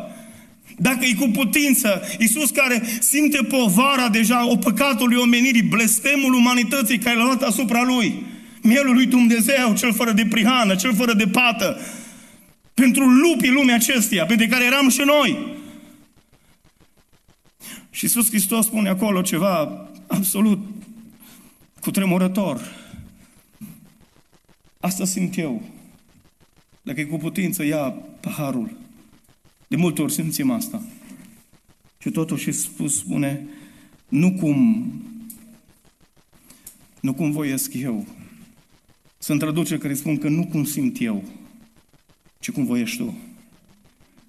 Dacă e cu putință, Iisus care simte povara deja o păcatului omenirii, blestemul umanității care l-a luat asupra Lui mielul lui Dumnezeu, cel fără de prihană, cel fără de pată, pentru lupii lumii acesteia, pentru care eram și noi. Și Iisus Hristos spune acolo ceva absolut cutremurător. Asta simt eu. Dacă e cu putință, ia paharul. De multe ori simțim asta. Și totuși spus spune, nu cum, nu cum voiesc eu, sunt traduceri care spun că nu cum simt eu, ci cum voiești tu.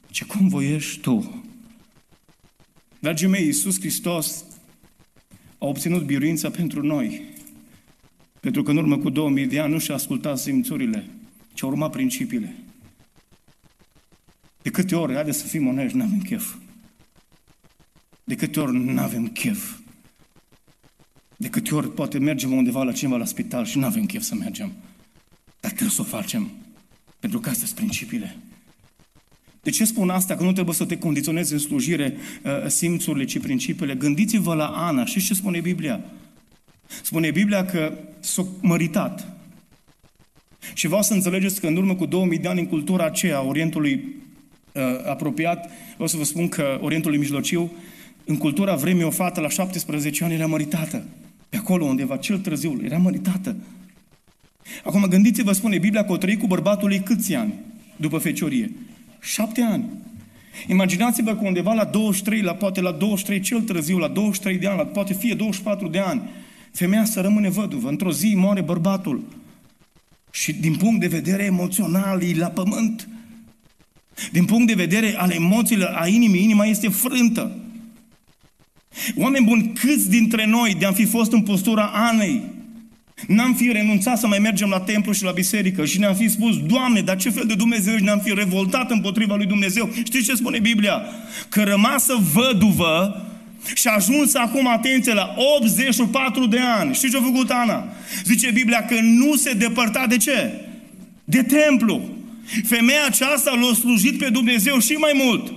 Ce cum voiești tu. Dragii mei, Iisus Hristos a obținut biruința pentru noi. Pentru că în urmă cu 2000 de ani nu și-a ascultat simțurile, ci a urmat principiile. De câte ori, haideți să fim onești, nu avem chef. De câte ori nu avem chef. De câte ori poate mergem undeva la cineva la spital și nu avem chef să mergem. Dar trebuie să o facem. Pentru că astea sunt principiile. De ce spun asta? Că nu trebuie să te condiționezi în slujire uh, simțurile, ci principiile. Gândiți-vă la Ana. Și ce spune Biblia? Spune Biblia că s-a măritat. Și vreau să înțelegeți că în urmă cu 2000 de ani în cultura aceea, Orientului uh, apropiat, vreau să vă spun că Orientului Mijlociu, în cultura vremii o fată la 17 ani era măritată. Pe acolo undeva, cel târziu, era măritată. Acum gândiți-vă, spune Biblia că o trăi cu bărbatul ei câți ani după feciorie? Șapte ani. Imaginați-vă că undeva la 23, la poate la 23 cel târziu, la 23 de ani, la poate fie 24 de ani, femeia să rămâne văduvă. Într-o zi moare bărbatul. Și din punct de vedere emoțional, e la pământ. Din punct de vedere al emoțiilor, a inimii, inima este frântă. Oameni buni, câți dintre noi de-am fi fost în postura Anei, N-am fi renunțat să mai mergem la templu și la biserică și ne-am fi spus, Doamne, dar ce fel de Dumnezeu și ne-am fi revoltat împotriva lui Dumnezeu. Știți ce spune Biblia? Că rămasă văduvă și a ajuns acum, atenție, la 84 de ani. Știți ce a făcut Ana? Zice Biblia că nu se depărta de ce? De templu. Femeia aceasta l-a slujit pe Dumnezeu și mai mult.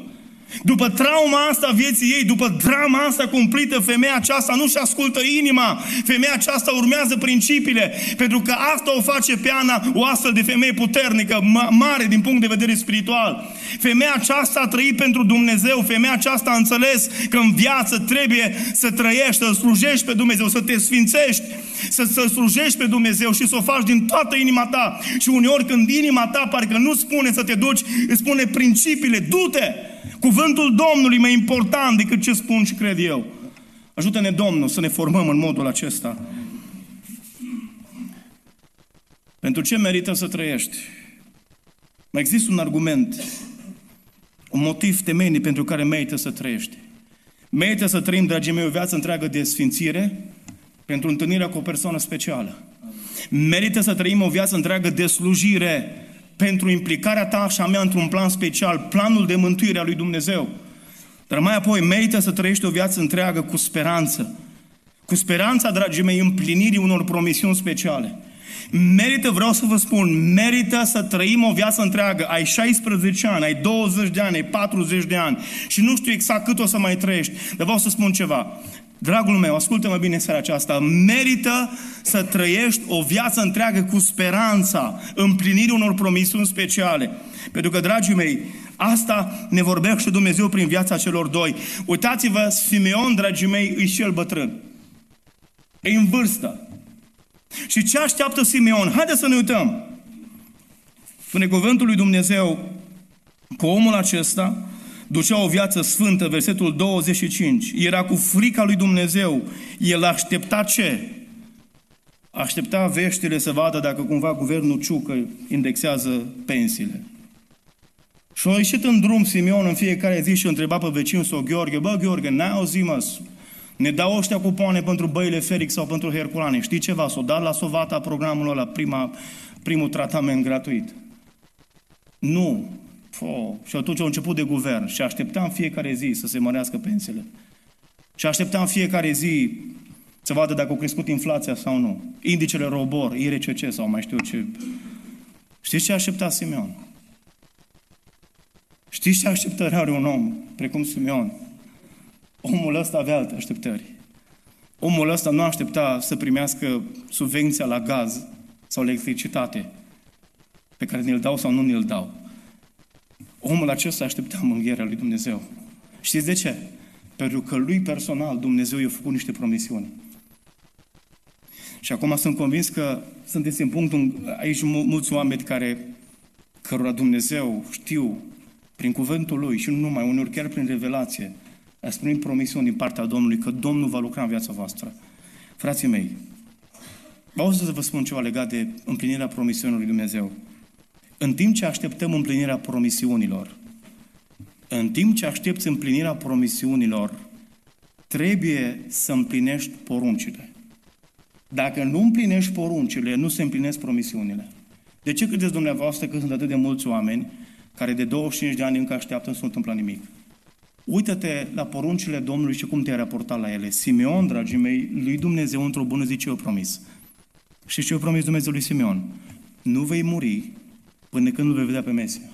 După trauma asta vieții ei, după drama asta cumplită, femeia aceasta nu-și ascultă inima. Femeia aceasta urmează principiile, pentru că asta o face pe Ana o astfel de femeie puternică, mare din punct de vedere spiritual. Femeia aceasta a trăit pentru Dumnezeu, femeia aceasta a înțeles că în viață trebuie să trăiești, să slujești pe Dumnezeu, să te sfințești, să, să slujești pe Dumnezeu și să o faci din toată inima ta. Și uneori când inima ta parcă nu spune să te duci, îți spune principiile, du-te! Cuvântul Domnului mai important decât ce spun și cred eu. Ajută-ne, Domnul, să ne formăm în modul acesta. Pentru ce merită să trăiești? Mai există un argument, un motiv temeinic pentru care merită să trăiești. Merită să trăim, dragii mei, o viață întreagă de sfințire pentru întâlnirea cu o persoană specială. Merită să trăim o viață întreagă de slujire pentru implicarea ta și a mea într-un plan special, planul de mântuire a lui Dumnezeu. Dar mai apoi merită să trăiești o viață întreagă cu speranță. Cu speranța, dragii mei, împlinirii unor promisiuni speciale. Merită, vreau să vă spun, merită să trăim o viață întreagă. Ai 16 ani, ai 20 de ani, ai 40 de ani și nu știu exact cât o să mai trăiești. Dar vreau să spun ceva. Dragul meu, ascultă-mă bine seara aceasta, merită să trăiești o viață întreagă cu speranța împlinirii unor promisiuni speciale. Pentru că, dragii mei, asta ne vorbește Dumnezeu prin viața celor doi. Uitați-vă, Simeon, dragii mei, e și el bătrân. E în vârstă. Și ce așteaptă Simeon? Haideți să ne uităm. Spune cuvântul lui Dumnezeu că omul acesta ducea o viață sfântă, versetul 25. Era cu frica lui Dumnezeu. El aștepta ce? Aștepta veștile să vadă dacă cumva guvernul Ciucă indexează pensiile. Și a ieșit în drum Simeon în fiecare zi și întreba pe vecinul sau Gheorghe, bă, Gheorghe, n-ai auzit, mă, ne dau ăștia cupoane pentru băile Felix sau pentru Herculane. Știi ceva? S-o dat la Sovata programul ăla, prima, primul tratament gratuit. Nu. Oh, și atunci au început de guvern și așteptam fiecare zi să se mărească pensiile. Și așteptam fiecare zi să vadă dacă au crescut inflația sau nu. Indicele robor, IRCC sau mai știu ce. Știți ce aștepta Simeon? Știți ce așteptări are un om precum Simeon? Omul ăsta avea alte așteptări. Omul ăsta nu aștepta să primească subvenția la gaz sau la electricitate pe care ne-l dau sau nu ne-l dau. Omul acesta aștepta mângherea lui Dumnezeu. Știți de ce? Pentru că lui personal Dumnezeu i-a făcut niște promisiuni. Și acum sunt convins că sunteți în punctul aici mulți oameni care, cărora Dumnezeu știu prin cuvântul Lui și nu numai, uneori chiar prin revelație, ați primit promisiuni din partea Domnului că Domnul va lucra în viața voastră. Frații mei, vreau să vă spun ceva legat de împlinirea promisiunilor lui Dumnezeu. În timp ce așteptăm împlinirea promisiunilor, în timp ce aștepți împlinirea promisiunilor, trebuie să împlinești poruncile. Dacă nu împlinești poruncile, nu se împlinesc promisiunile. De ce credeți dumneavoastră că sunt atât de mulți oameni care de 25 de ani încă așteaptă să nu se întâmplă nimic? Uită-te la poruncile Domnului și cum te-ai raportat la ele. Simeon, dragii mei, lui Dumnezeu într-o bună zi ce eu promis. Și ce eu promis Dumnezeu lui Simeon? Nu vei muri până când nu vei vedea pe Mesia.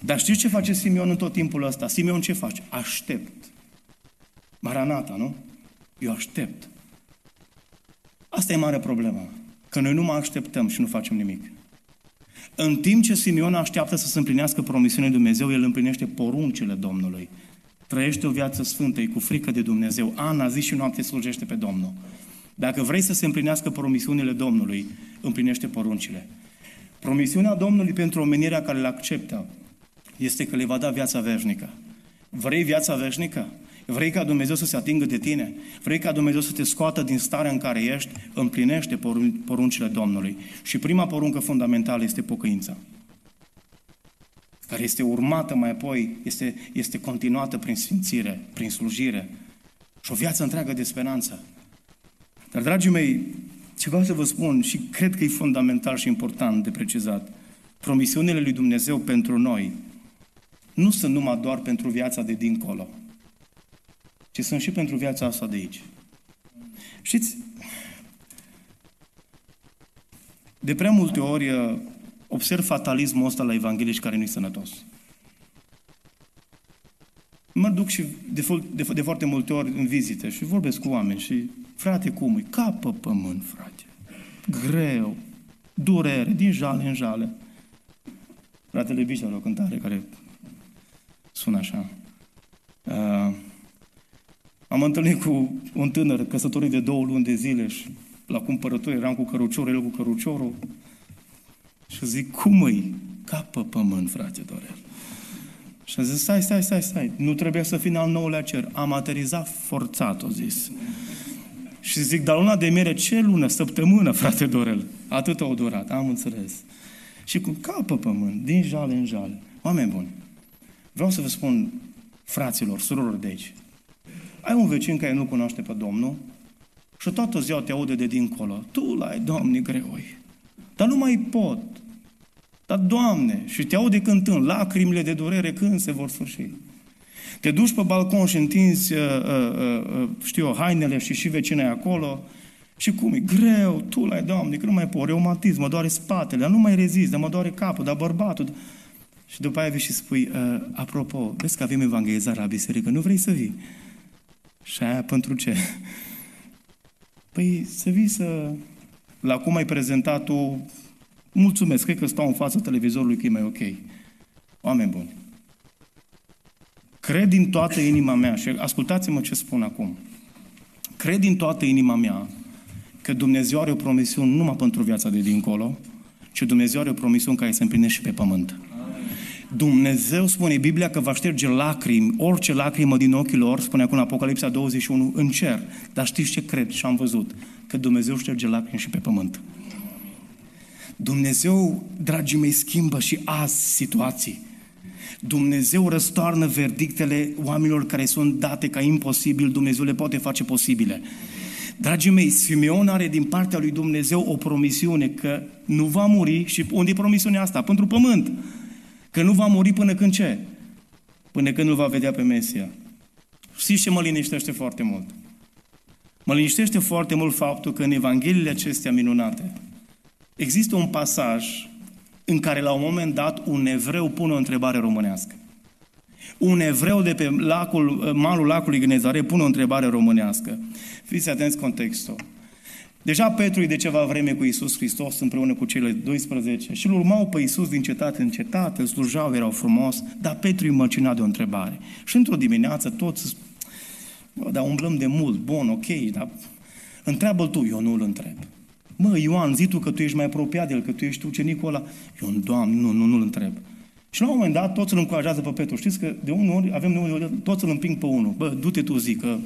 Dar știți ce face Simeon în tot timpul ăsta? Simeon ce face? Aștept. Maranata, nu? Eu aștept. Asta e mare problemă. Că noi nu mai așteptăm și nu facem nimic. În timp ce Simeon așteaptă să se împlinească promisiunea Dumnezeu, el împlinește poruncile Domnului. Trăiește o viață sfântă, e cu frică de Dumnezeu. Ana zi și noapte slujește pe Domnul. Dacă vrei să se împlinească promisiunile Domnului, împlinește poruncile. Promisiunea Domnului pentru omenirea care le acceptă este că le va da viața veșnică. Vrei viața veșnică? Vrei ca Dumnezeu să se atingă de tine? Vrei ca Dumnezeu să te scoată din starea în care ești? Împlinește poruncile Domnului. Și prima poruncă fundamentală este pocăința care este urmată mai apoi, este, este continuată prin sfințire, prin slujire și o viață întreagă de speranță. Dar, dragii mei, ce vreau să vă spun și cred că e fundamental și important de precizat, promisiunile lui Dumnezeu pentru noi nu sunt numai doar pentru viața de dincolo, ci sunt și pentru viața asta de aici. Știți, de prea multe ori uh, observ fatalismul ăsta la evanghelici care nu-i sănătos. Mă duc și de, de, de foarte multe ori în vizite și vorbesc cu oameni și, frate, cum e? Capă pământ, frate. Greu, durere, din jale în jale. Fratele Bici are o cântare care sună așa. Uh, am întâlnit cu un tânăr căsătorit de două luni de zile și la cumpărături eram cu căruciorul, el cu căruciorul și zic, cum îi? Capă pământ, frate Dorel. Și a zis, stai, stai, stai, stai, nu trebuia să fim al nouălea cer. Am aterizat forțat, o zis. Și zic, dar luna de miere, ce lună? Săptămână, frate Dorel. Atât au durat, am înțeles. Și cu capă pământ, din jale în jale. Oameni buni, vreau să vă spun, fraților, surorilor de aici, ai un vecin care nu cunoaște pe Domnul și toată ziua te aude de dincolo. Tu l-ai, Doamne, greoi. Dar nu mai pot. Dar, Doamne, și te aude cântând, lacrimile de durere când se vor sfârși. Te duci pe balcon și întinzi, uh, uh, uh, știu eu, hainele și și vecinei acolo și cum e? Greu, tu l-ai, Doamne, că nu mai pot, reumatism, mă doare spatele, dar nu mai rezist, dar mă doare capul, dar bărbatul. Și după aia vii și spui, uh, apropo, vezi că avem evanghelizare la biserică, nu vrei să vii? Și aia pentru ce? Păi să vii să... La cum ai prezentat tu, mulțumesc, cred că stau în fața televizorului că e mai ok. Oameni buni. Cred din toată inima mea, și ascultați-mă ce spun acum. Cred din toată inima mea că Dumnezeu are o promisiune numai pentru viața de dincolo, ci Dumnezeu are o promisiune care se împlinește și pe pământ. Dumnezeu spune Biblia că va șterge lacrimi, orice lacrimă din ochii lor, spune acum în Apocalipsa 21, în cer. Dar știți ce cred și am văzut? Că Dumnezeu șterge lacrimi și pe pământ. Dumnezeu, dragii mei, schimbă și azi situații. Dumnezeu răstoarnă verdictele oamenilor care sunt date ca imposibil, Dumnezeu le poate face posibile. Dragii mei, Simeon are din partea lui Dumnezeu o promisiune că nu va muri și unde e promisiunea asta? Pentru pământ. Că nu va muri până când ce? Până când nu va vedea pe Mesia. Știți ce mă liniștește foarte mult? Mă liniștește foarte mult faptul că în Evangheliile acestea minunate există un pasaj în care la un moment dat un evreu pune o întrebare românească. Un evreu de pe lacul, malul lacului Gnezare pune o întrebare românească. Fiți atenți contextul. Deja Petru e de ceva vreme cu Isus Hristos împreună cu cele 12 și îl urmau pe Isus din cetate în cetate, îl slujau, erau frumos, dar Petru îi măcina de o întrebare. Și într-o dimineață toți, bă, dar umblăm de mult, bun, ok, dar întreabă-l tu, eu nu îl întreb. Mă, Ioan, zi tu că tu ești mai apropiat de el, că tu ești ucenicul ăla. Eu, Doamne, nu, nu, nu-l întreb. Și la un moment dat toți îl încurajează pe Petru. Știți că de unul ori avem nevoie, toți îl împing pe unul. Bă, du-te tu, zic, că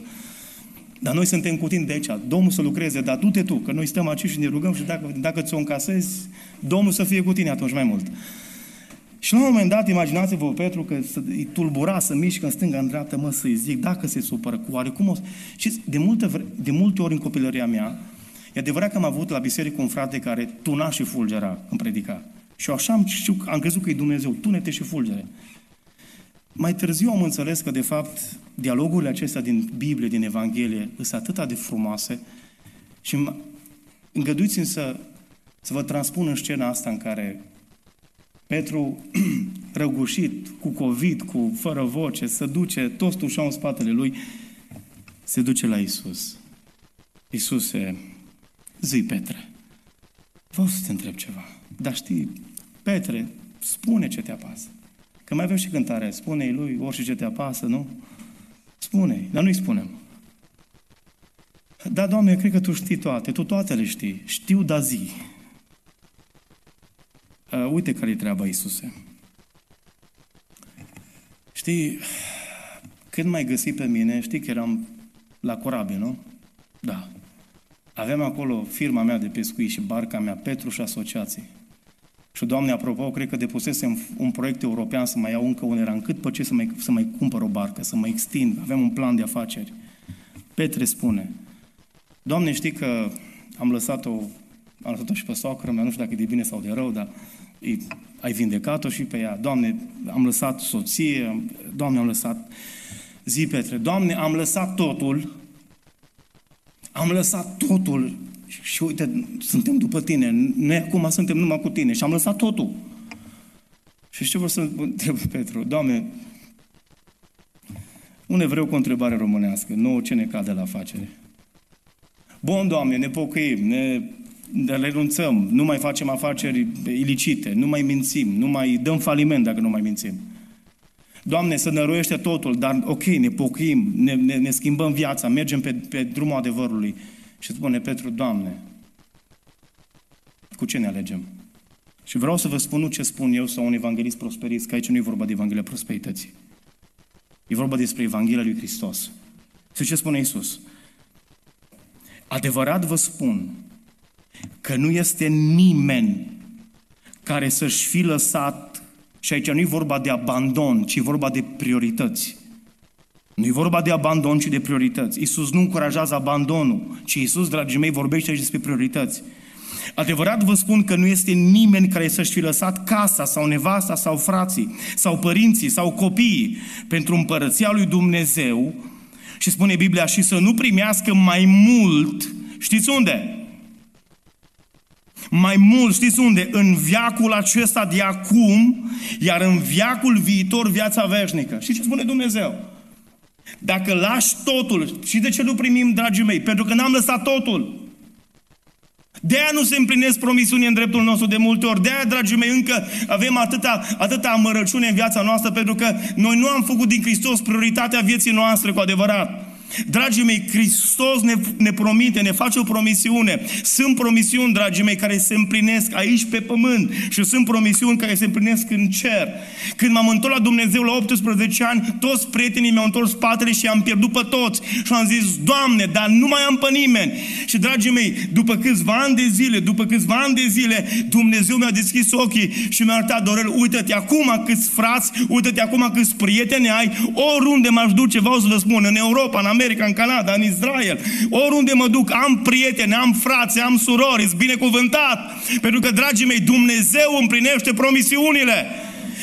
dar noi suntem cu tine de aici. Domnul să lucreze, dar du-te tu, că noi stăm aici și ne rugăm și dacă, dacă ți-o încasezi, Domnul să fie cu tine atunci mai mult. Și la un moment dat, imaginați-vă Petru că îi tulbura, să mișcă în stânga, în dreapta, mă, să-i zic, dacă se supără, cu oarecum o... Și de multe, de multe ori în copilăria mea, e adevărat că am avut la biserică un frate care tuna și fulgera în predica. Și așa am, știu, am crezut că e Dumnezeu, tunete și fulgere. Mai târziu am înțeles că, de fapt, dialogurile acestea din Biblie, din Evanghelie, sunt atât de frumoase și îngăduiți-mi să, să vă transpun în scena asta în care Petru, răgușit, cu COVID, cu fără voce, se duce, toți tușau în spatele lui, se duce la Isus. Isuse, zi Petre, vreau să te întreb ceva. Dar știi, Petre, spune ce te apasă. Că mai avem și cântare. Spune-i lui orice ce te apasă, nu? spune dar nu-i spunem. Da, Doamne, eu cred că Tu știi toate, Tu toate le știi. Știu, da zi. Uh, uite care e treaba, Iisuse. Știi, când mai găsi pe mine, știi că eram la corabie, nu? Da. Aveam acolo firma mea de pescuit și barca mea, Petru și asociații. Și, Doamne, apropo, cred că depusesem un proiect european să mai iau încă un eran, cât pe ce să mai, să mai cumpăr o barcă, să mai extind, avem un plan de afaceri. Petre spune, Doamne, știi că am lăsat-o, am lăsat-o și pe soacră mea, nu știu dacă e de bine sau de rău, dar e, ai vindecat-o și pe ea. Doamne, am lăsat soție, Doamne, am lăsat... Zi, Petre, Doamne, am lăsat totul, am lăsat totul și uite, suntem după tine, noi acum suntem numai cu tine și am lăsat totul. Și ce vor să întreb Petru? Doamne, Un evreu cu o întrebare românească. Nouă ce ne cade la afacere? Bun, Doamne, ne pocăim, ne ne renunțăm, nu mai facem afaceri ilicite, nu mai mințim, nu mai dăm faliment dacă nu mai mințim. Doamne, să năruiește totul, dar ok, ne pocăim, ne, ne, ne schimbăm viața, mergem pe, pe drumul adevărului. Și spune Petru, Doamne, cu ce ne alegem? Și vreau să vă spun nu ce spun eu sau un evanghelist prosperist, că aici nu e vorba de Evanghelia prosperității. E vorba despre Evanghelia lui Hristos. Și ce spune Isus? Adevărat vă spun că nu este nimeni care să-și fi lăsat, și aici nu e vorba de abandon, ci e vorba de priorități. Nu e vorba de abandon, ci de priorități. Iisus nu încurajează abandonul, ci Iisus, dragii mei, vorbește aici despre priorități. Adevărat vă spun că nu este nimeni care să-și fi lăsat casa sau nevasta sau frații sau părinții sau copiii pentru împărăția lui Dumnezeu și spune Biblia și să nu primească mai mult, știți unde? Mai mult, știți unde? În viacul acesta de acum, iar în viacul viitor viața veșnică. Și ce spune Dumnezeu? Dacă lași totul, și de ce nu primim, dragii mei? Pentru că n-am lăsat totul. De aia nu se împlinesc promisiuni în dreptul nostru de multe ori. De aia, dragii mei, încă avem atâta, atâta amărăciune în viața noastră, pentru că noi nu am făcut din Hristos prioritatea vieții noastre cu adevărat. Dragii mei, Hristos ne, ne promite, ne face o promisiune. Sunt promisiuni, dragii mei, care se împlinesc aici pe pământ și sunt promisiuni care se împlinesc în cer. Când m-am întors la Dumnezeu la 18 ani, toți prietenii mi-au întors spatele și am pierdut pe toți. Și am zis, Doamne, dar nu mai am pe nimeni. Și, dragii mei, după câțiva ani de zile, după câțiva ani de zile, Dumnezeu mi-a deschis ochii și mi-a arătat, Dorel, uite-te acum câți frați, uite-te acum câți prieteni ai, oriunde m-aș duce, vreau să vă spun, în Europa, în America, America, în Canada, în Israel, oriunde mă duc, am prieteni, am frați, am surori, sunt binecuvântat. Pentru că, dragii mei, Dumnezeu împlinește promisiunile.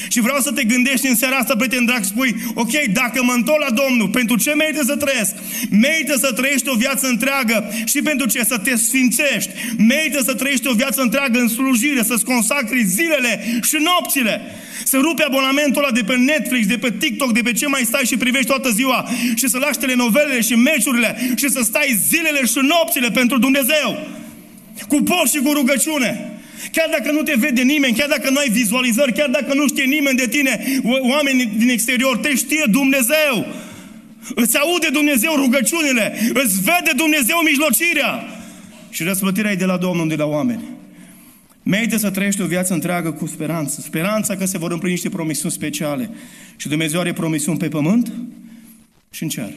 Și vreau să te gândești în seara asta, prieten drag, spui, ok, dacă mă întorc la Domnul, pentru ce merită să trăiesc? Merită să trăiești o viață întreagă și pentru ce? Să te sfințești. Merită să trăiești o viață întreagă în slujire, să-ți consacri zilele și nopțile. Să rupe abonamentul ăla de pe Netflix, de pe TikTok, de pe ce mai stai și privești toată ziua și să lași telenovelele și meciurile și să stai zilele și nopțile pentru Dumnezeu. Cu post și cu rugăciune. Chiar dacă nu te vede nimeni, chiar dacă nu ai vizualizări, chiar dacă nu știe nimeni de tine, oameni din exterior, te știe Dumnezeu. Îți aude Dumnezeu rugăciunile, îți vede Dumnezeu mijlocirea. Și răsplătirea e de la Domnul, de la oameni. Merită să trăiești o viață întreagă cu speranță. Speranța că se vor împlini niște promisiuni speciale. Și Dumnezeu are promisiuni pe pământ și în cer.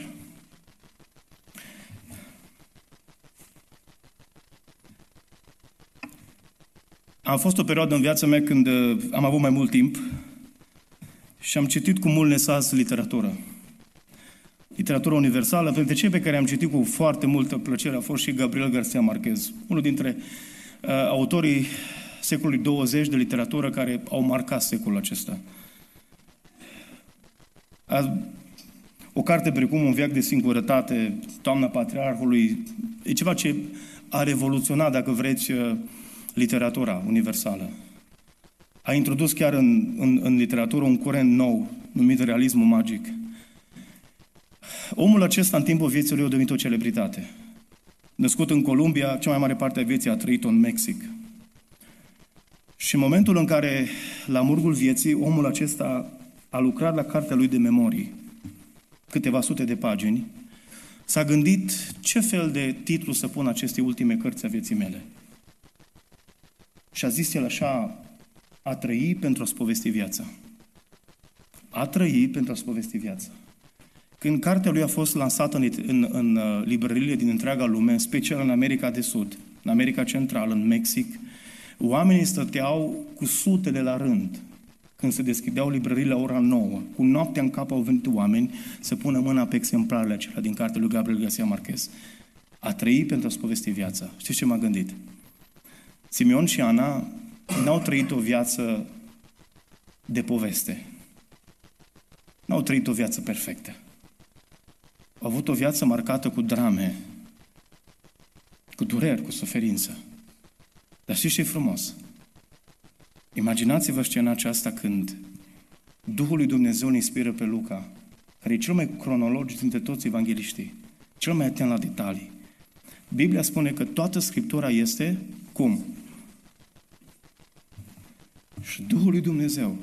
Am fost o perioadă în viața mea când uh, am avut mai mult timp și am citit cu mult nesas literatură. Literatura universală, pentru cei pe care am citit cu foarte multă plăcere a fost și Gabriel Garcia Marquez, unul dintre uh, autorii secolului 20 de literatură care au marcat secolul acesta. A, o carte precum Un viac de singurătate, Toamna Patriarhului, e ceva ce a revoluționat, dacă vreți, uh, literatura universală. A introdus chiar în, în, în literatură un curent nou, numit realismul magic. Omul acesta, în timpul vieții lui, a devenit o celebritate. Născut în Columbia, cea mai mare parte a vieții a trăit în Mexic. Și în momentul în care, la murgul vieții, omul acesta a lucrat la cartea lui de memorii, câteva sute de pagini, s-a gândit ce fel de titlu să pun aceste ultime cărți a vieții mele. Și a zis el așa, a trăi pentru a-ți povesti viața. A trăi pentru a-ți povesti viața. Când cartea lui a fost lansată în, în, în uh, librările din întreaga lume, în special în America de Sud, în America Centrală, în Mexic, oamenii stăteau cu sutele la rând când se deschideau librările la ora 9. Cu noaptea în cap au venit oameni să pună mâna pe exemplarele acelea din cartea lui Gabriel Garcia Marquez. A trăi pentru a-ți povesti viața. Știți ce m-a gândit? Simeon și Ana n-au trăit o viață de poveste. N-au trăit o viață perfectă. Au avut o viață marcată cu drame, cu dureri, cu suferință. Dar știți ce e frumos? Imaginați-vă scena aceasta când Duhul lui Dumnezeu îl inspiră pe Luca care e cel mai cronologic dintre toți evangeliștii, cel mai atent la detalii. Biblia spune că toată Scriptura este cum? Și Duhul lui Dumnezeu,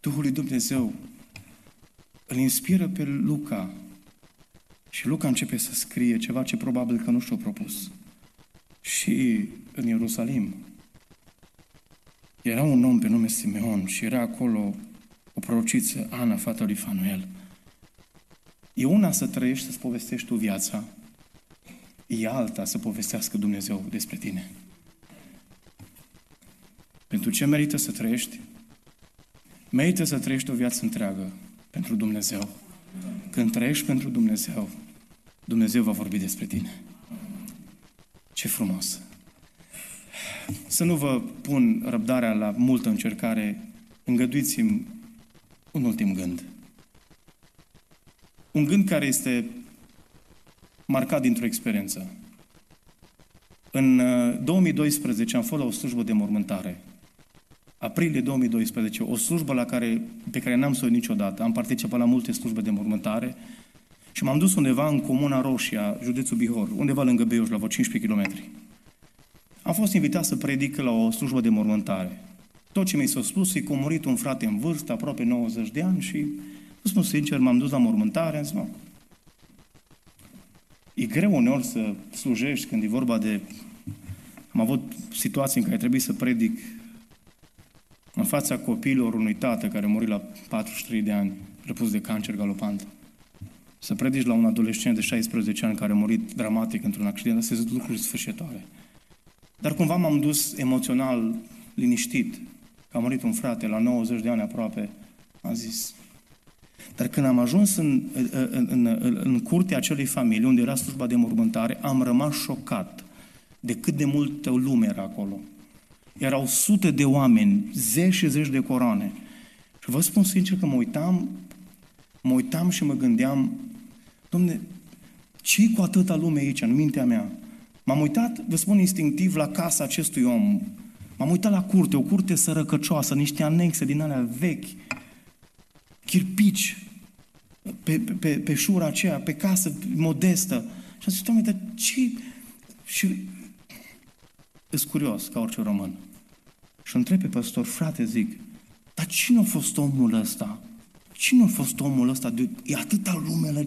Duhul lui Dumnezeu îl inspiră pe Luca și Luca începe să scrie ceva ce probabil că nu și-a propus. Și în Ierusalim era un om pe nume Simeon și era acolo o prorociță, Ana, fata lui Fanuel. E una să trăiești, să-ți povestești tu viața, e alta să povestească Dumnezeu despre tine. Pentru ce merită să trăiești? Merită să trăiești o viață întreagă pentru Dumnezeu. Când trăiești pentru Dumnezeu, Dumnezeu va vorbi despre tine. Ce frumos! Să nu vă pun răbdarea la multă încercare, îngăduiți-mi un ultim gând. Un gând care este marcat dintr-o experiență. În 2012 uh, am fost la o slujbă de mormântare. Aprilie 2012, o slujbă la care, pe care n-am să o niciodată. Am participat la multe slujbe de mormântare și m-am dus undeva în Comuna Roșia, județul Bihor, undeva lângă Beiuș, la vreo 15 km. Am fost invitat să predic la o slujbă de mormântare. Tot ce mi s-a spus e că a murit un frate în vârstă, aproape 90 de ani și, să spun sincer, m-am dus la mormântare, am zis, mă, e greu uneori să slujești când e vorba de... Am avut situații în care trebuie să predic în fața copiilor unui tată care a murit la 43 de ani, răpus de cancer galopant. Să predici la un adolescent de 16 ani care a murit dramatic într-un accident, astea sunt lucruri sfârșitoare. Dar cumva m-am dus emoțional liniștit, că a murit un frate la 90 de ani aproape. Am zis, dar când am ajuns în, în, în, în, în curtea acelei familii, unde era slujba de mormântare, am rămas șocat de cât de multă lume era acolo. Erau sute de oameni, zeci și zeci de coroane. Și vă spun sincer că mă uitam, mă uitam și mă gândeam, domne, ce cu atâta lume aici, în mintea mea? M-am uitat, vă spun instinctiv, la casa acestui om. M-am uitat la curte, o curte sărăcăcioasă, niște anexe din alea vechi, chirpici, pe, pe, pe, pe șura aceea, pe casă modestă. Și am zis, Doamne, dar ce... Și îs curios, ca orice român. Și întreb pe păstor, frate, zic, dar cine a fost omul ăsta? Cine a fost omul ăsta? De, e atâta lume,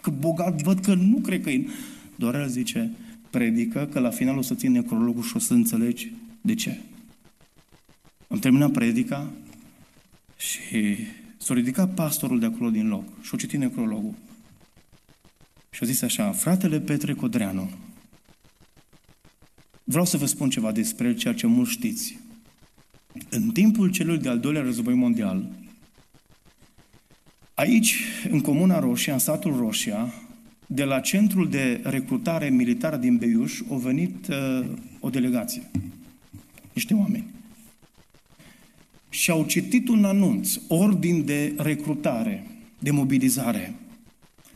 că bogat, văd că nu cred că e... Dorel zice, predică, că la final o să țin necrologul și o să înțelegi de ce. Am terminat predica și s-a ridicat pastorul de acolo din loc și a citit necrologul. Și a zis așa, fratele Petre Codreanu, vreau să vă spun ceva despre el, ceea ce mult știți. În timpul celui de-al doilea război mondial, aici, în Comuna Roșia, în satul Roșia, de la centrul de recrutare militară din Beiuș, a venit uh, o delegație, niște oameni. Și au citit un anunț, ordin de recrutare, de mobilizare.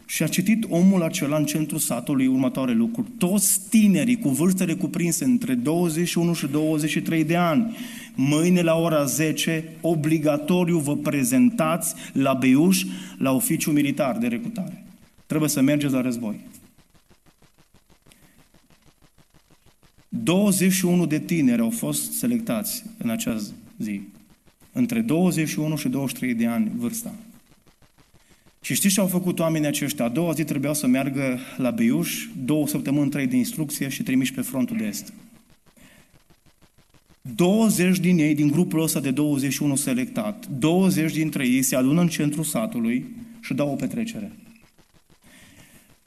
Și a citit omul acela în centrul satului următoare lucruri. Toți tinerii cu vârstele cuprinse între 21 și 23 de ani, mâine la ora 10, obligatoriu vă prezentați la Beiuș, la oficiu militar de recrutare. Trebuie să mergeți la război. 21 de tineri au fost selectați în acea zi. Între 21 și 23 de ani vârsta. Și știți ce au făcut oamenii aceștia? A doua zi trebuiau să meargă la Beiuș, două săptămâni, trei de instrucție și trimiși pe frontul de est. 20 din ei, din grupul ăsta de 21 selectat, 20 dintre ei se adună în centrul satului și dau o petrecere.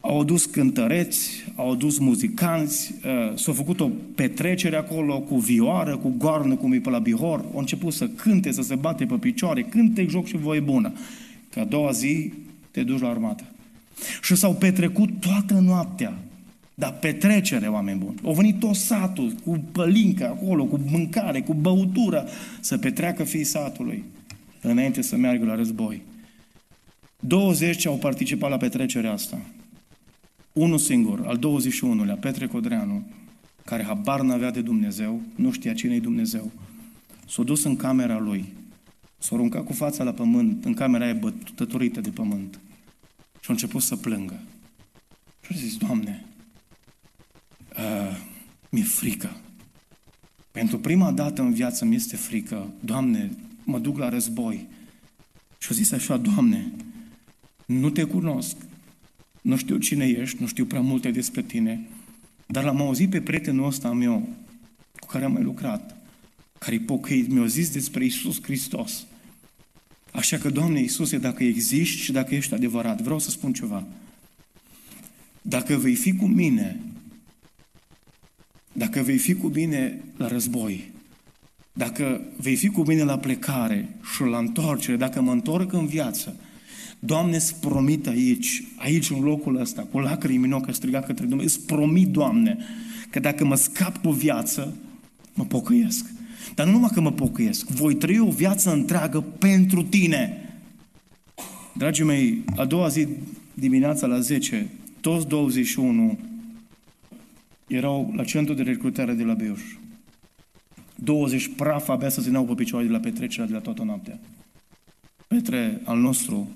Au adus cântăreți, au adus muzicanți, uh, s-a făcut o petrecere acolo cu vioară, cu goarnă, cum e pe la Bihor, au început să cânte, să se bate pe picioare, cânte, joc și voie bună. Că a doua zi te duci la armată. Și s-au petrecut toată noaptea. Dar petrecere, oameni buni. Au venit tot satul cu pălincă acolo, cu mâncare, cu băutură, să petreacă fiii satului, înainte să meargă la război. 20 au participat la petrecerea asta. Unul singur, al 21-lea, Petre Codreanu, care habar n-avea de Dumnezeu, nu știa cine e Dumnezeu, s-a dus în camera lui S-a aruncat cu fața la pământ, în camera aia bătătorită de pământ. Și a început să plângă. Și a zis, Doamne, uh, mi-e frică. Pentru prima dată în viață mi este frică. Doamne, mă duc la război. Și a zis așa, Doamne, nu te cunosc, nu știu cine ești, nu știu prea multe despre tine, dar l-am auzit pe prietenul ăsta meu, cu care am mai lucrat, care-i pocăit, mi-a zis despre Isus Hristos. Așa că, Doamne Iisuse, dacă existi și dacă ești adevărat, vreau să spun ceva. Dacă vei fi cu mine, dacă vei fi cu mine la război, dacă vei fi cu mine la plecare și la întoarcere, dacă mă întorc în viață, Doamne, îți promit aici, aici în locul ăsta, cu lacrimi în ochi, striga către Dumnezeu, îți promit, Doamne, că dacă mă scap cu viață, mă pocăiesc. Dar nu numai că mă pocăiesc, voi trăi o viață întreagă pentru tine. Dragii mei, a doua zi dimineața la 10, toți 21 erau la centru de recrutare de la Beiuș. 20 praf abia să țineau pe picioare de la petrecerea de la toată noaptea. Petre al nostru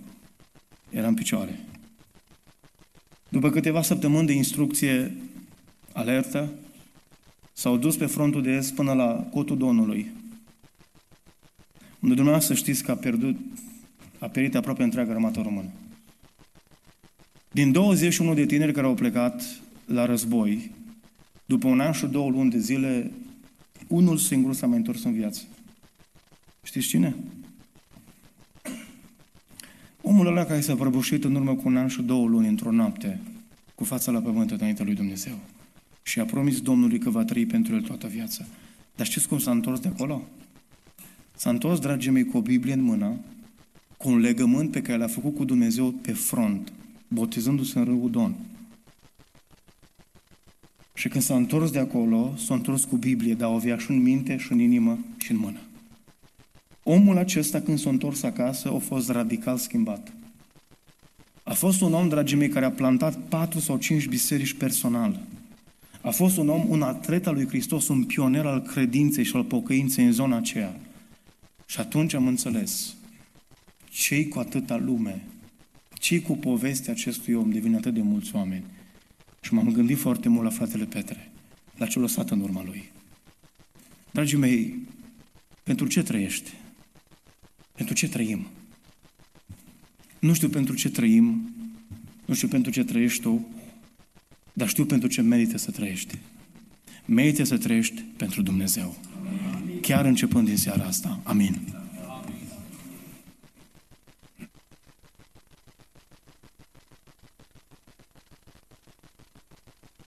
era în picioare. După câteva săptămâni de instrucție alertă, s-au dus pe frontul de est până la cotul Donului, unde dumneavoastră știți că a pierdut, a perit aproape întreaga armată română. Din 21 de tineri care au plecat la război, după un an și două luni de zile, unul singur s-a mai întors în viață. Știți cine? Omul ăla care s-a prăbușit în urmă cu un an și două luni într-o noapte, cu fața la pământ înaintea lui Dumnezeu. Și a promis Domnului că va trăi pentru el toată viața. Dar știți cum s-a întors de acolo? S-a întors, dragii mei, cu o Biblie în mână, cu un legământ pe care l-a făcut cu Dumnezeu pe front, botezându-se în râul Don. Și când s-a întors de acolo, s-a întors cu Biblie, dar o avea și în minte, și în inimă, și în mână. Omul acesta, când s-a întors acasă, a fost radical schimbat. A fost un om, dragii mei, care a plantat patru sau cinci biserici personal. A fost un om, un atlet al lui Hristos, un pioner al credinței și al pocăinței în zona aceea. Și atunci am înțeles cei cu atâta lume, cei cu povestea acestui om devin atât de mulți oameni. Și m-am gândit foarte mult la fratele Petre, la ce lăsat în urma lui. Dragii mei, pentru ce trăiești? Pentru ce trăim? Nu știu pentru ce trăim, nu știu pentru ce trăiești tu, dar știu pentru ce merită să trăiești. Merită să trăiești pentru Dumnezeu. Chiar începând din seara asta. Amin.